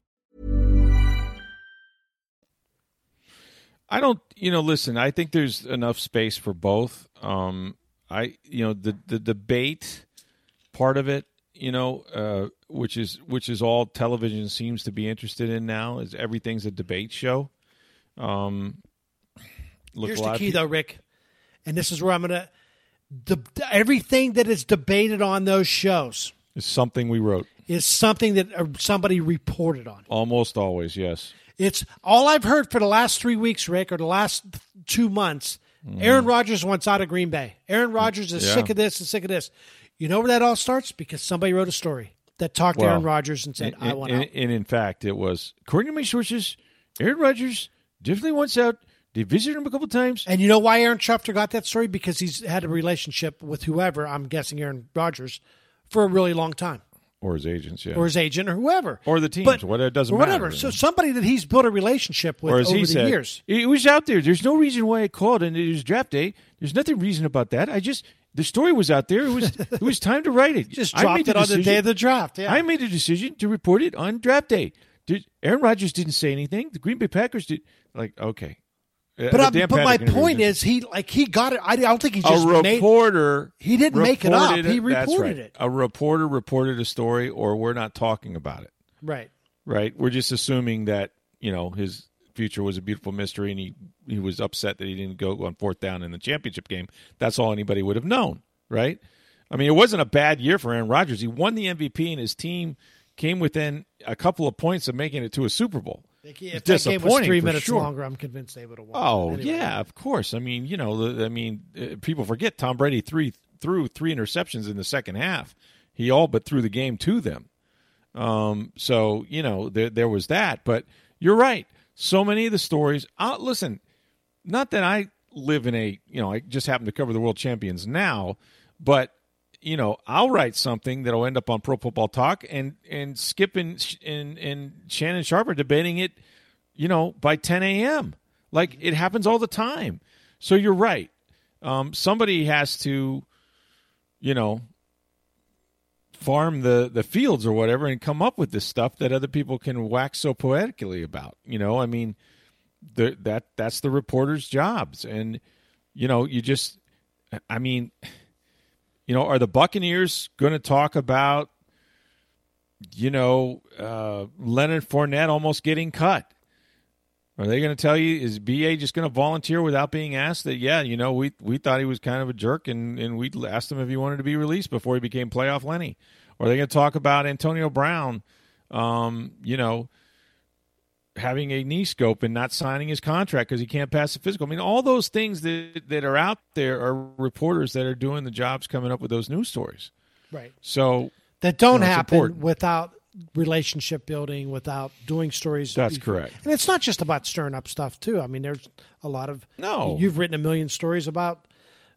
I don't, you know, listen, I think there's enough space for both. Um, I, you know, the, the debate part of it, you know, uh, which is, which is all television seems to be interested in now is everything's a debate show. Um, look, Here's the key, though, Rick, and this is where I'm going to. The, everything that is debated on those shows is something we wrote is something that uh, somebody reported on. almost always. Yes. It's all I've heard for the last three weeks, Rick, or the last two months. Aaron Rodgers wants out of Green Bay. Aaron Rodgers is. Yeah. sick of this and sick of this. You know where that all starts? Because somebody wrote a story that talked to Aaron Rodgers and said, and, "I want and, out." and in fact, it was according to my sources, Aaron Rodgers definitely wants out. They visited him a couple times. And you know why Aaron Schefter got that story? Because he's had a relationship with whoever, I'm guessing Aaron Rodgers, for a really long time. Or his agents, yeah, Or his agent or whoever. Or the teams, But- whatever, it doesn't whatever. matter, So somebody that he's built a relationship with or as over he the said, years. it was out there. There's no reason why I called, and it was draft day. There's nothing reason about that. I just the story was out there. It was it was time to write it. [laughs] Just I made it on the day of the draft. Yeah. I made a decision to report it on draft day. Did, Aaron Rodgers didn't say anything. The Green Bay Packers did. Like okay, Uh, but I, Dan but my point is, he like he got it. I, I don't think he a just made. reporter. He didn't make it up. He reported right. it. A reporter reported a story, or we're not talking about it. Right. right? We're just assuming that you know his future was a beautiful mystery, and he he was upset that he didn't go on fourth down in the championship game. That's all anybody would have known, right? I mean, it wasn't a bad year for Aaron Rodgers. He won the MVP, and his team came within a couple of points of making it to a Super Bowl. If It's that game was three minutes sure. longer, I'm convinced they would have won. Oh Anyway. yeah, of course. I mean, you know, the- I mean, uh, people forget Tom Brady three threw three interceptions in the second half. He all but threw the game to them. Um, so you know, there there was that. But you're right. So many of the stories. Uh, listen, not that I live in a you know I just happen to cover the world champions now, but you know I'll write something that'll end up on Pro Football Talk, and and Skip and and, and Shannon Sharpe are debating it you know, by 10 a.m. Like it happens all the time. So you're right. Um, somebody has to, you know, farm the the fields or whatever and come up with this stuff that other people can wax so poetically about. You know, I mean, the, that that's the reporters' jobs, and you know, you just, I mean, you know, are the Buccaneers going to talk about, you know, uh, Leonard Fournette almost getting cut? Are they going to tell you is BA just going to volunteer without being asked that yeah, you know, we we thought he was kind of a jerk and and we asked him if he wanted to be released before he became playoff Lenny? Or are they going to talk about Antonio Brown um, you know, having a knee scope and not signing his contract because he can't pass the physical. I mean, all those things that that are out there are reporters that are doing the jobs coming up with those news stories. Right. So that don't you know, happen without relationship building, without doing stories. That's correct. And it's not just about stirring up stuff too. I mean, there's a lot of No. You've written a million stories about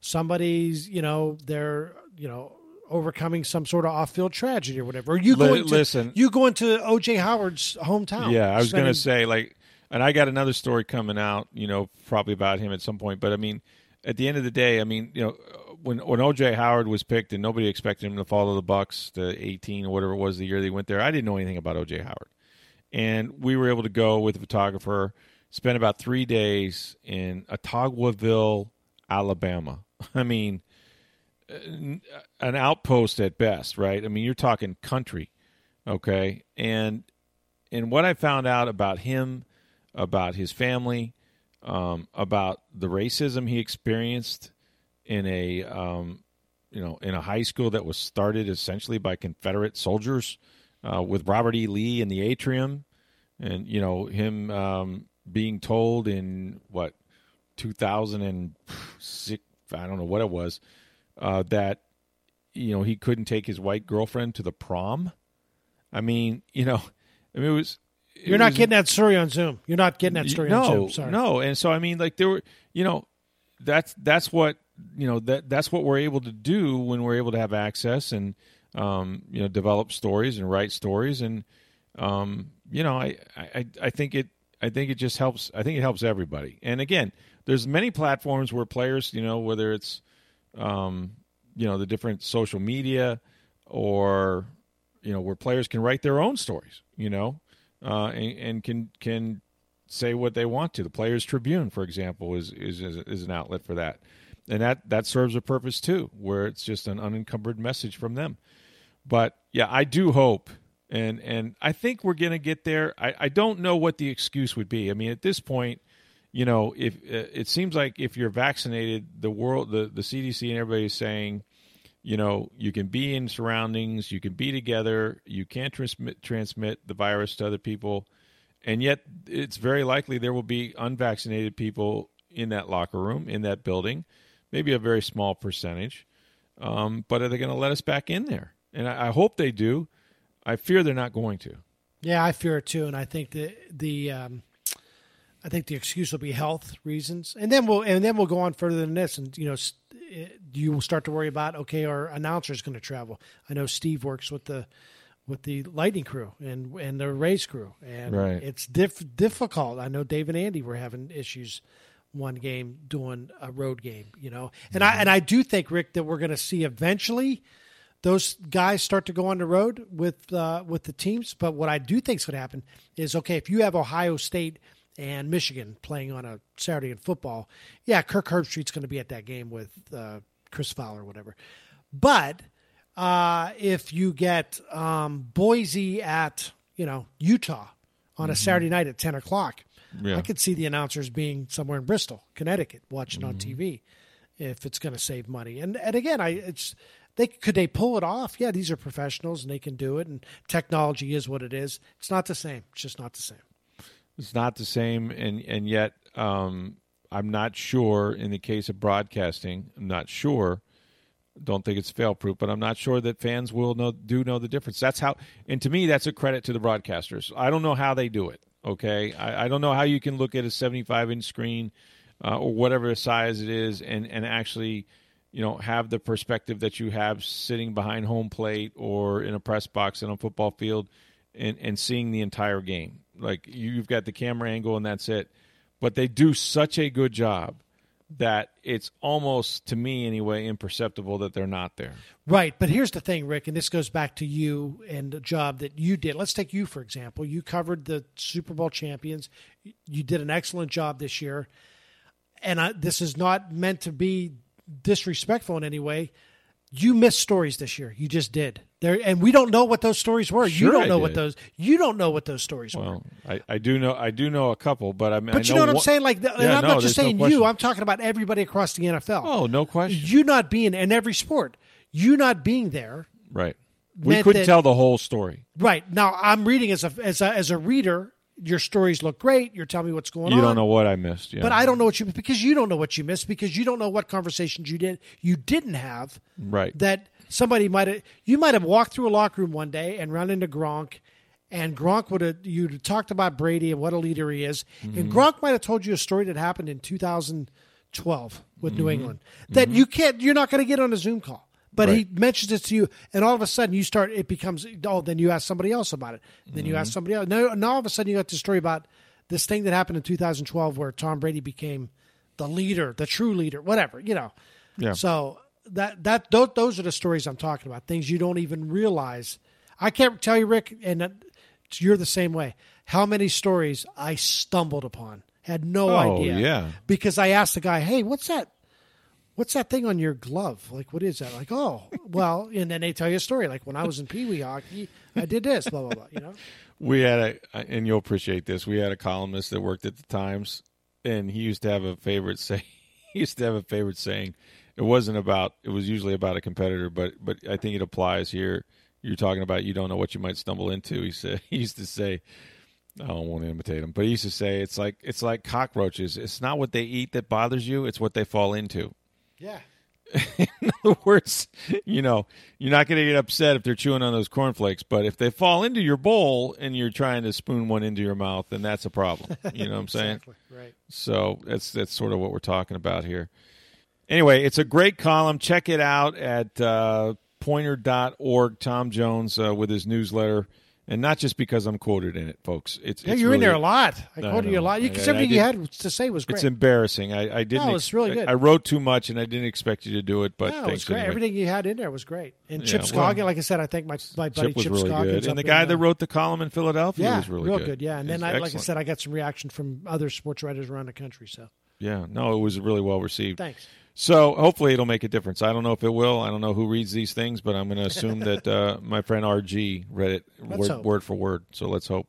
somebody's, you know, their, you know. Overcoming some sort of off-field tragedy or whatever. Or you Li- go into listen. you go into OJ Howard's hometown. Yeah, I was going to say like, and I got another story coming out, you know, probably about him at some point. But I mean, at the end of the day, I mean, you know, when when OJ Howard was picked and nobody expected him to follow the Bucks to 18 or whatever it was the year they went there, I didn't know anything about OJ Howard, and we were able to go with a photographer, spend about three days in Autaugaville, Alabama. [laughs] I mean, an outpost at best, right? I mean, you're talking country, okay? And and what I found out about him, about his family, um, about the racism he experienced in a um, you know in a high school that was started essentially by Confederate soldiers uh, with Robert E. Lee in the atrium, and you know him um, being told in what 2006 I don't know what it was uh, that you know he couldn't take his white girlfriend to the prom. I mean, you know, I mean it was. it You're not was- getting that story on Zoom. You're not getting that story no, on Zoom. Sorry. No, and so I mean, like there were, you know, that's that's what you know that that's what we're able to do when we're able to have access and um, you know develop stories and write stories and um, you know I, I I think it I think it just helps I think it helps everybody and again there's many platforms where players you know whether it's um, you know the different social media or you know where players can write their own stories you know uh, and, and can can say what they want to. The players tribune for example is is is, an outlet for that. And that that serves a purpose too where it's just an unencumbered message from them. But yeah i do hope and and i think we're to get there. I, I don't know what the excuse would be. I mean at this point you know if uh, it seems like if you're vaccinated the world the, the cdc and everybody is saying you know you can be in surroundings you can be together you can't transmit transmit the virus to other people and yet it's very likely there will be unvaccinated people in that locker room in that building maybe a very small percentage um, but are they going to let us back in there? And I, I hope they do. I fear they're not going to. Yeah, I fear it too, and I think the the um, I think the excuse will be health reasons, and then we'll and then we'll go on further than this, and you know, eh, you will start to worry about okay, our announcer is going to travel. I know Steve works with the with the Lightning crew and and the Rays crew, and Right. it's diff, difficult. I know Dave and Andy were having issues one game doing a road game, you know, and I and I do think Rick that we're going to see eventually those guys start to go on the road with uh, with the teams. But what I do think is going to happen is okay if you have Ohio State and Michigan playing on a Saturday in football, yeah, Kirk Herbstreit's going to be at that game with uh, Chris Fowler or whatever. But uh, if you get um, Boise at you know Utah on a Saturday night at ten o'clock, Yeah. I could see the announcers being somewhere in Bristol, Connecticut, watching on TV if it's going to save money. And and again, I it's they could they pull it off? Yeah, these are professionals and they can do it. And technology is what it is. It's not the same. It's just not the same. It's not the same, and and yet um, I'm not sure. In the case of broadcasting, I'm not sure. Don't think it's fail proof, but I'm not sure that fans will know do know the difference. That's how, and to me, that's a credit to the broadcasters. I don't know how they do it. Okay, I, I don't know how you can look at a 75 inch screen uh, or whatever size it is, and and actually, you know, have the perspective that you have sitting behind home plate or in a press box in a football field, and and seeing the entire game. Like you've got the camera angle and that's it. But they do such a good job that it's almost to me anyway imperceptible that they're not there. Right. But here's the thing, Rick, and this goes back to you and the job that you did. Let's take you, for example. You covered the Super Bowl champions. You did an excellent job this year. And I, this is not meant to be disrespectful in any way. You missed stories this year. You just did. There, and we don't know what those stories were. Sure you don't I know what those. You don't know what those stories were. Well, I, I do know I do know a couple, but I mean, But I you know what I'm one- saying? Like, and Yeah, I'm no, not just there's no saying you. I'm talking about everybody across the NFL. Oh, no question. You not being in every sport. You not being there. Right. We couldn't that- tell the whole story. Right now, I'm reading as a as a, as a reader. Your stories look great. You're telling me what's going You on. You don't know what I missed. Yeah. But I don't know what you because you don't know what you missed because you don't know what conversations you did you didn't have Right. that somebody might have you might have walked through a locker room one day and run into Gronk and Gronk would have you'd have talked about Brady and what a leader he is Mm-hmm. and Gronk might have told you a story that happened in 2012 with Mm-hmm. New England that you can't you're not going to get on a Zoom call but he mentions it to you and all of a sudden you start it becomes oh then you ask somebody else about it then you ask Mm-hmm. somebody else now, now all of a sudden you got the story about this thing that happened in 2012 where Tom Brady became the leader the true leader whatever you know Yeah. so that that those, those are the stories I'm talking about. Things you don't even realize. I can't tell you, Rick, and you're the same way. How many stories I stumbled upon, had no Oh, idea. yeah. Because I asked the guy, "Hey, what's that? What's that thing on your glove? Like, what is that?" Like, "Oh, well," and then they tell you a story. Like when I was in Pee Wee hockey, I did this, blah blah blah. You know. We had a, and you'll appreciate this. We had a columnist that worked at the Times, and he used to have a favorite say. [laughs] He used to have a favorite saying. It wasn't about. It was usually about a competitor, but but I think it applies here. You're talking about you don't know what you might stumble into. He said [laughs] he used to say. I don't want to imitate him, but he used to say it's like it's like cockroaches. It's not what they eat that bothers you; it's what they fall into. Yeah. [laughs] In other words, you know, you're not going to get upset if they're chewing on those cornflakes, but if they fall into your bowl and you're trying to spoon one into your mouth, then that's a problem. You know what I'm [laughs] saying? Right. So that's that's sort of what we're talking about here. Anyway, it's a great column. Check it out at uh, poynter.org. Tom Jones uh, with his newsletter. And not just because I'm quoted in it, folks. It's, Yeah, it's you're in there a lot. I I quoted you a lot. You, I- because I everything you had to say was great. It's embarrassing. I, I didn't. No, it's really good. I, I wrote too much, and I didn't expect you to do it. But no, it was great. anyway. Everything you had in there was great. And Chip Yeah, well- Scoggin, like I said, I think my my buddy Chip Chip really Scoggins good, up and the guy uh, that wrote the column in Philadelphia yeah, was really real good. Yeah, and then I, like I said, I got some reaction from other sports writers around the country. So yeah, no, it was really well received. thanks. So hopefully it'll make a difference. I don't know if it will. I don't know who reads these things, but I'm going to assume that uh, my friend RG read it word, word for word. So let's hope.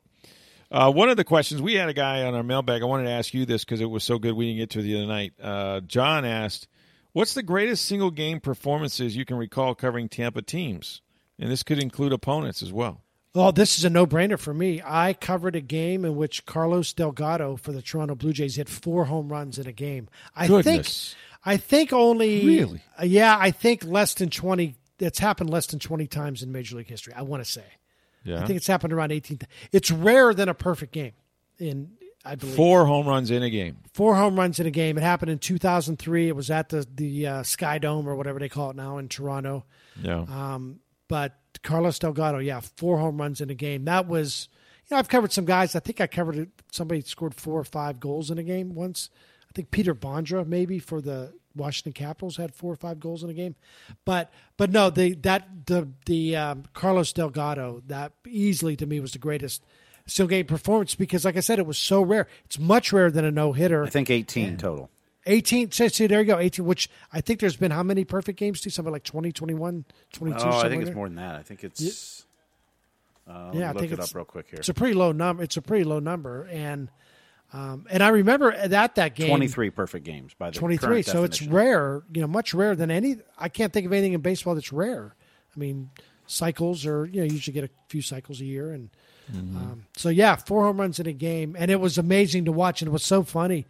Uh, one of the questions we had a guy on our mailbag. I wanted to ask you this because it was so good we didn't get to it the other night. Uh, John asked, "What's the greatest single game performances you can recall covering Tampa teams?" And this could include opponents as well. Well, this is a no-brainer for me. I covered a game in which Carlos Delgado for the Toronto Blue Jays hit four home runs in a game. I Goodness. think, I think only Really? uh, yeah, I think less than twenty. It's happened less than twenty times in Major League history. I want to say. Yeah, I think it's happened around eighteen. It's rarer than a perfect game. In I believe four home runs in a game. four home runs in a game. It happened in 2003. It was at the the uh, Sky Dome or whatever they call it now in Toronto. Yeah, Um, but Carlos Delgado, yeah, four home runs in a game. That was, you know, I've covered some guys. I think I covered it. Somebody scored four or five goals in a game once. I think Peter Bondra maybe for the Washington Capitals had four or five goals in a game. But but no, the that the the um, Carlos Delgado that easily to me was the greatest single game performance because, like I said, it was so rare. It's much rarer than a no hitter. I think 18 total. 18 so, so there you go 18 which i think there's been how many perfect games too something like 20 21 22 Oh, I think it's there? more than that. I think it's. Uh, let Yeah, me I look think it it's- up real quick here. it's a pretty low number it's a pretty low number and um, and i remember at that game 23 perfect games by the 23 so it's rare you know much rarer than any i can't think of anything in baseball that's rare. I mean cycles are you know you usually get a few cycles a year and um, so yeah four home runs in a game and it was amazing to watch and it was so funny.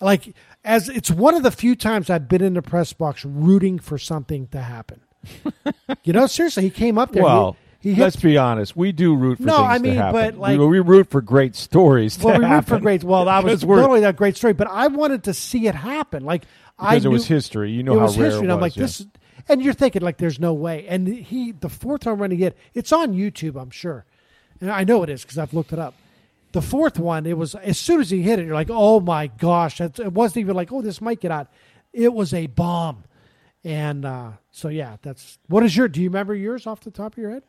Like as it's one of the few times i've been in the press box rooting for something to happen. [laughs] You know seriously he came up there well, he, he hit let's be honest. We do root for No, things I mean, to happen. but, like- we, we root for great stories. To well, we root for great. Well, that [laughs] was not only that great story, but I wanted to see it happen. Like I because it was history. You know it how was rare history. it and I'm was, like, yeah. this, and you're thinking like, there's no way. And he, the fourth home run he hit, it's on YouTube, I'm sure, and I know it is because I've looked it up. The fourth one, it was as soon as he hit it, you're like, oh my gosh, it wasn't even like, oh, this might get out. It was a bomb, and uh, so yeah, that's what is your? Do you remember yours off the top of your head?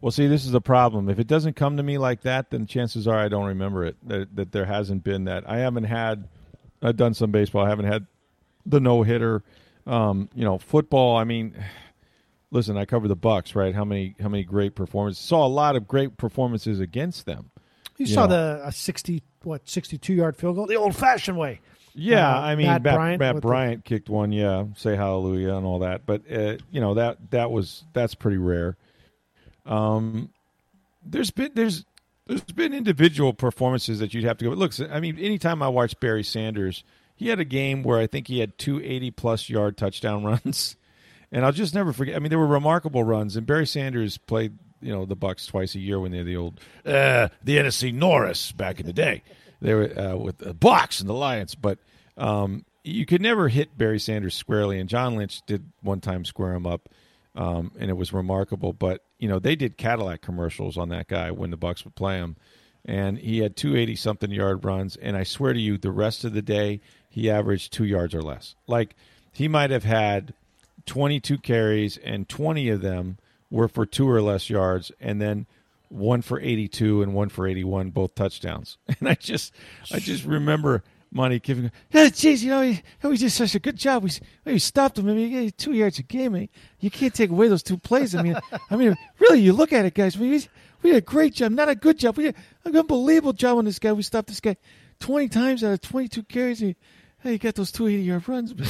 Well, see, this is a problem. If it doesn't come to me like that, then chances are I don't remember it. That, that there hasn't been that. I haven't had. I've done some baseball. I haven't had the no hitter. Um, you know, football. I mean, [sighs] listen, I cover the Bucks, right? How many how many great performances? Saw a lot of great performances against them. You, You saw know. the a sixty what sixty two yard field goal, the old fashioned way. Yeah, Uh, I mean, Matt Matt, Bryant Matt with the- kicked one. Yeah, say hallelujah and all that. But uh, you know that that was that's pretty rare. Um, there's been there's there's been individual performances that you'd have to go. Look, I mean, anytime I watch Barry Sanders, he had a game where I think he had two 80 plus yard touchdown [laughs] runs, and I'll just never forget. I mean, they were remarkable runs, and Barry Sanders played you know the Bucks twice a year when they're the old uh, the NFC Norris back in the day. They were uh, with the Bucks and the Lions, but um, you could never hit Barry Sanders squarely. And John Lynch did one time square him up, um, and it was remarkable. But you know they did Cadillac commercials on that guy when the Bucks would play him, and he had two eighty something yard runs. And I swear to you, the rest of the day he averaged two yards or less. Like he might have had twenty two carries, and twenty of them were for two or less yards, and then one for 82 and one for 81 both touchdowns [laughs] and i just i just remember money giving yeah geez you know he, he did such a good job. We, we stopped him. I mean he two yards a game. I you can't take away those two plays. I mean i mean really you look at it guys. We, we did a great job not a good job. We did an unbelievable job on this guy. We stopped this guy 20 times out of 22 carries. And hey, he got those two 80 yard runs [laughs]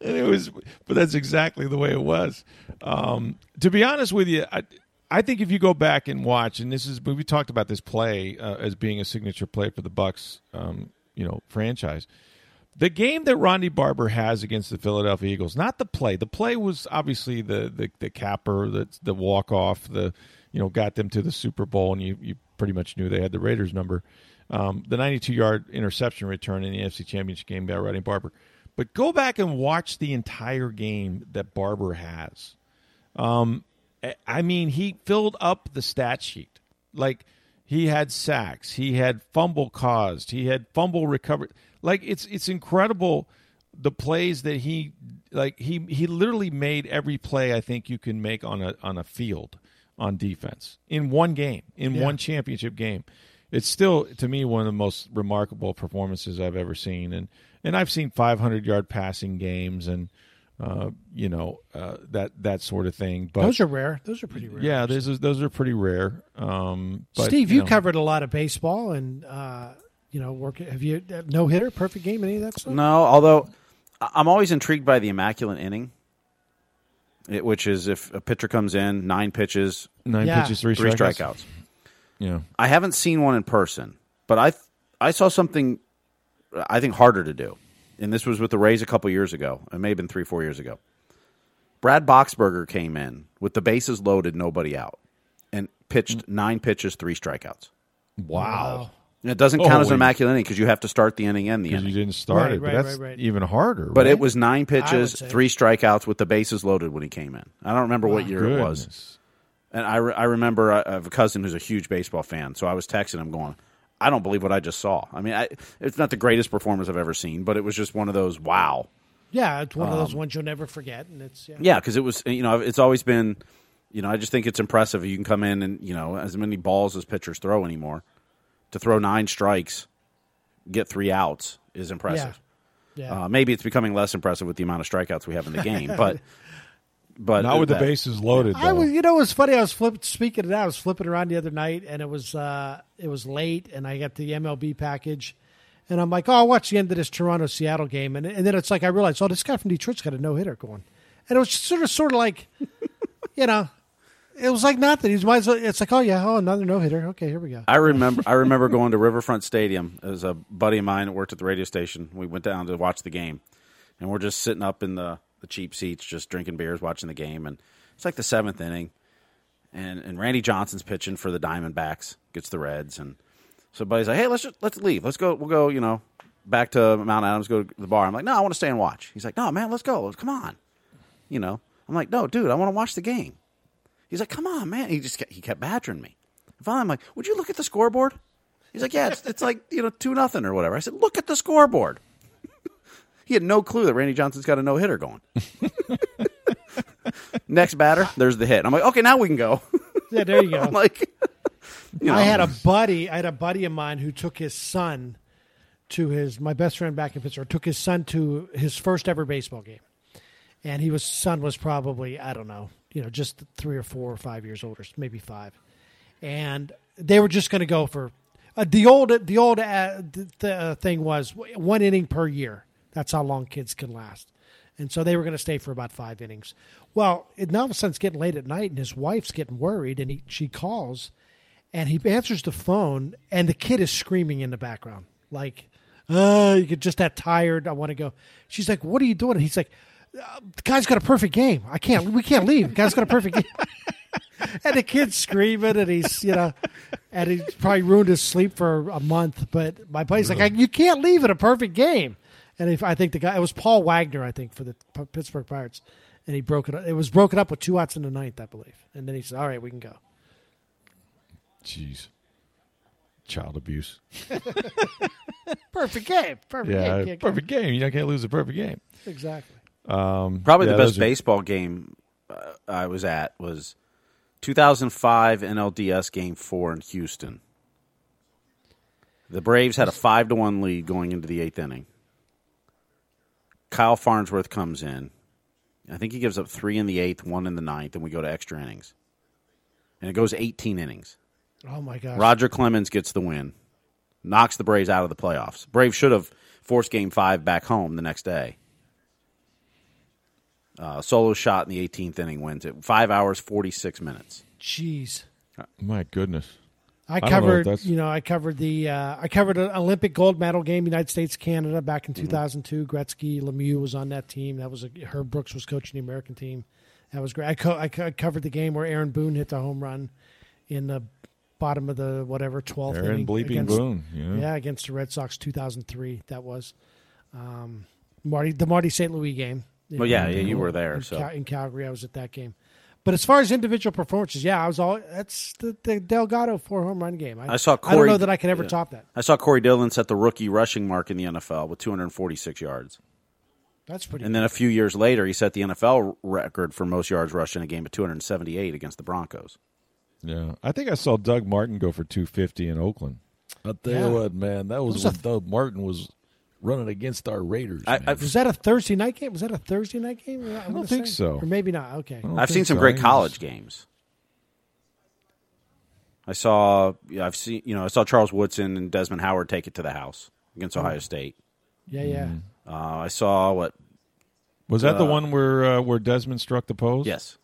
and it was but that's exactly the way it was. Um, to be honest with you I, I think if you go back and watch and this is we talked about this play uh, as being a signature play for the bucks um, you know franchise the game that Ronde Barber has against the Philadelphia Eagles, not the play. The play was obviously the the, the capper, the the walk off, the you know got them to the Super Bowl, and you you pretty much knew they had the Raiders number. Um, the 92 yard interception return in the NFC Championship game by Ronde Barber. But go back and watch the entire game that Barber has. Um, I- mean, he filled up the stat sheet. Like he had sacks, he had fumble caused, he had fumble recovered. Like it's it's incredible the plays that he like he he literally made every play I think you can make on a on a field on defense in one game in one championship game. It's still to me one of the most remarkable performances I've ever seen, and and I've seen 500 yard passing games and uh, you know uh, that that sort of thing. But Those are rare. Those are pretty rare. yeah, those are, those are pretty rare. Um, but, Steve, you, know, covered a lot of baseball and uh, you know work. Have you no hitter, perfect game, any of that stuff? No, although I- I'm always intrigued by the immaculate inning, it, which is if a pitcher comes in, nine pitches, nine Yeah. pitches, three, three strikeouts. strikeouts. Yeah, I haven't seen one in person, but I I saw something I think harder to do, and this was with the Rays a couple years ago. It may have been three four years ago. Brad Boxberger came in with the bases loaded, nobody out, and pitched mm. nine pitches, three strikeouts. wow. And it doesn't count as an immaculate inning because you have to start the inning and the Because you didn't start Right, it, but right, that's right, right. even harder. But right? it was nine pitches, three strikeouts with the bases loaded when he came in. I don't remember what year it was. And I, re- I remember I I have a cousin who's a huge baseball fan, so I was texting him going, I don't believe what I just saw. I mean, I, it's not the greatest performance I've ever seen, but it was just one of those wow. Yeah, it's one of Um, those ones you'll never forget, and it's yeah. Yeah, because it was, you know, it's always been, you know, I just think it's impressive. You can come in and, you know, as many balls as pitchers throw anymore. To throw nine strikes, get three outs is impressive. yeah. Uh, maybe it's becoming less impressive with the amount of strikeouts we have in the game, [laughs] but. But Not with the bases loaded. I though. was, you know, it was funny. I was flipping, speaking of that. I was flipping around the other night, and it was uh, it was late, and I got the MLB package, and I'm like, oh, I'll watch the end of this Toronto Seattle game, and and then it's like I realized, oh, this guy from Detroit's got a no hitter going, and it was sort of sort of like, [laughs] you know, it was like nothing. He's might as well, it's like, oh yeah, oh another no hitter. Okay, here we go. I remember I remember going to Riverfront Stadium as a buddy of mine that worked at the radio station. We went down to watch the game, and we're just sitting up in the, the cheap seats, just drinking beers, watching the game. And it's like the seventh inning, and and Randy Johnson's pitching for the Diamondbacks, gets the Reds, and so buddy's like, hey, let's just, let's leave, let's go, we'll go, you know, back to Mount Adams, go to the bar. I'm like, no, I want to stay and watch. He's like, no, man, let's go, come on, you know. I'm like, no, dude, I want to watch the game. He's like, come on, man. He just kept, he kept badgering me. Finally, I'm like, would you look at the scoreboard? He's like, yeah, it's, it's like you know two nothing or whatever. I said, look at the scoreboard. He had no clue that Randy Johnson's got a no hitter going. [laughs] Next batter, there's the hit. I'm like, okay, now we can go. Yeah, there you go. [laughs] I'm like, you know, I had a buddy. I had a buddy of mine who took his son to his my best friend back in Pittsburgh took his son to his first ever baseball game, and he was son was probably I don't know, you know, just three or four or five years older, maybe five, and they were just going to go for uh, the old the old uh, the, the uh, thing was one inning per year. That's how long kids can last. And so they were going to stay for about five innings. Well, it, now all of a sudden it's getting late at night, and his wife's getting worried, and he, she calls, and he answers the phone, and the kid is screaming in the background, like, "Oh, you get just that tired. I want to go." She's like, "What are you doing?" And he's like, uh, "The guy's got a perfect game. I can't. We can't leave. The guy's got a perfect game." [laughs] and the kid's screaming, and he's you know, and he probably ruined his sleep for a month. But my buddy's like, "You can't leave in a perfect game." And if, I think the guy it was Paul Wagner, I think, for the P- Pittsburgh Pirates, and he broke it. up. It was broken up with two outs in the ninth, I believe. And then he said, "All right, we can go." Jeez. Child abuse. [laughs] Perfect game. Perfect Yeah, game. Can't go. perfect game. You can't lose a perfect game. Exactly. Um, Probably yeah, the best are- baseball game uh, I was at was 2005 NLDS Game Four in Houston. The Braves had a five to one lead going into the eighth inning. Kyle Farnsworth comes in. I think he gives up three in the eighth, one in the ninth, and we go to extra innings. And it goes 18 innings. Oh my God. Roger Clemens gets the win, knocks the Braves out of the playoffs. Braves should have forced Game Five back home the next day. Uh, solo shot in the 18th inning wins it. Five hours, 46 minutes. Jeez. My goodness. I don't know covered, you know, I covered the, uh, I covered an Olympic gold medal game, United States Canada, back Mm-hmm. in 2002. Gretzky, Lemieux was on that team. That was a, Herb Brooks was coaching the American team. That was great. I, co- I, co- I covered the game where Aaron Boone hit the home run in the bottom of the whatever 12th Aaron inning Bleeping against- Boone. Yeah. Yeah, against the Red Sox, 2003. That was um, Marty, the Marty St. Louis game. Well, yeah, yeah, you were there, in, so. Cal- in Calgary. I was at that game. But as far as individual performances, yeah, I was all. That's the, the Delgado four home run game. I saw Corey, I don't know that I can ever yeah. top that. I saw Corey Dillon set the rookie rushing mark in the NFL with 246 yards. That's pretty. And then a few years later, he set the NFL record for most yards rushed in a game at 278 against the Broncos. Yeah. I think I saw Doug Martin go for 250 in Oakland. I tell Yeah. you what, man, that was was when a- Doug Martin was running against our Raiders. I- I've- was that a Thursday night game? Was that a Thursday night game? I, don't think so. Or maybe not. Okay. I don't I've seen some so. great college games. I saw, I've seen, you know, I saw Charles Woodson and Desmond Howard take it to the house against Ohio State. Yeah, yeah. Mm-hmm. Uh, I saw what? Was that the Uh, one where uh, where Desmond struck the post? Yes,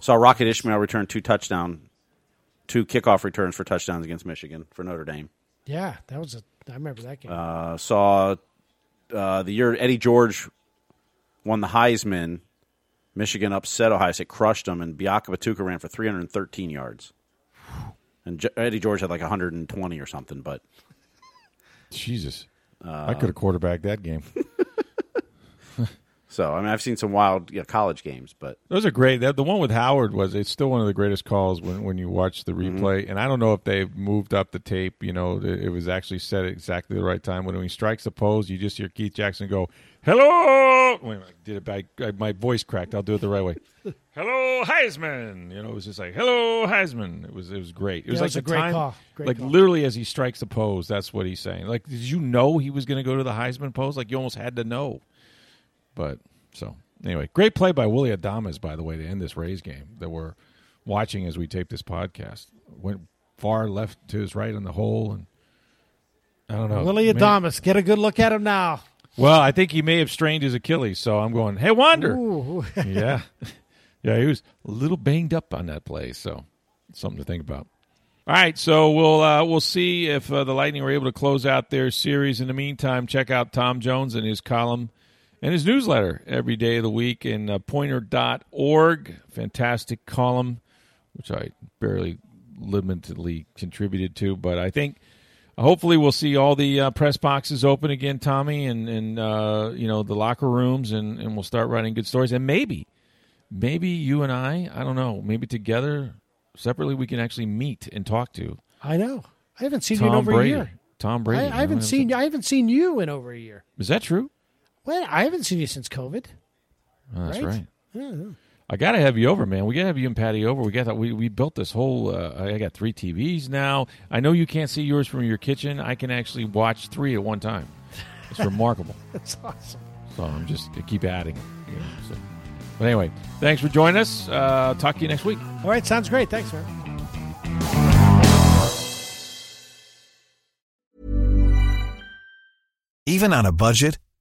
saw Rocket Ismail return two touchdown, two kickoff returns for touchdowns against Michigan for Notre Dame. Yeah, that was a. I remember that game. Uh, saw uh, the year Eddie George won the Heisman. Michigan upset Ohio State, crushed them, and Biakabutuka ran for 313 yards. And J- Eddie George had like 120 or something, but Jesus. Uh, I could have quarterbacked that game. [laughs] so I mean I've seen some wild you know, college games, but Those are great. The one with Howard was it's still one of the greatest calls when, when you watch the Mm-hmm. replay. And I don't know if they've moved up the tape. You know, it, it was actually set at exactly the right time. When he strikes the pose, you just hear Keith Jackson go, "Hello." Wait, I did it by my voice cracked. I'll do it the right way. [laughs] Hello, Heisman. You know, it was just like hello, Heisman. It was it was great. It was Yeah, it like was a the great time, call. Great like call. literally as he strikes the pose. That's what he's saying. Like, did you know he was going to go to the Heisman pose? Like you almost had to know. But so anyway, great play by Willy Adames, by the way, to end this Rays game that we're watching as we tape this podcast. Went far left to his right on the hole, and I don't know. Willy Adames. Get a good look at him now. Well, I think he may have strained his Achilles, so I'm going. Hey, Wander. [laughs] Yeah, yeah, he was a little banged up on that play, so something to think about. All right, so we'll uh, we'll see if uh, the Lightning were able to close out their series. In the meantime, check out Tom Jones and his column and his newsletter every day of the week in uh, poynter.org. Fantastic column, which I barely limitedly contributed to, but I think hopefully we'll see all the uh, press boxes open again, Tommy, and and uh, you know the locker rooms, and and we'll start writing good stories, and maybe maybe you and I, I don't know, maybe together separately we can actually meet and talk to I know. I haven't seen you in over Brady. a year. Tom Brady. I, I haven't seen. I haven't seen you in over a year. Is that true? Well, I haven't seen you since COVID. Oh, that's Right? right. I gotta have you over, man. We gotta have you and Patty over. We got that. We we built this whole. Uh, I got three TVs now. I know you can't see yours from your kitchen. I can actually watch three at one time. It's [laughs] remarkable. That's awesome. So I'm just I keep adding. you know, so. But anyway, thanks for joining us. Uh, talk to you next week. All right, sounds great. Thanks, man. Even on a budget,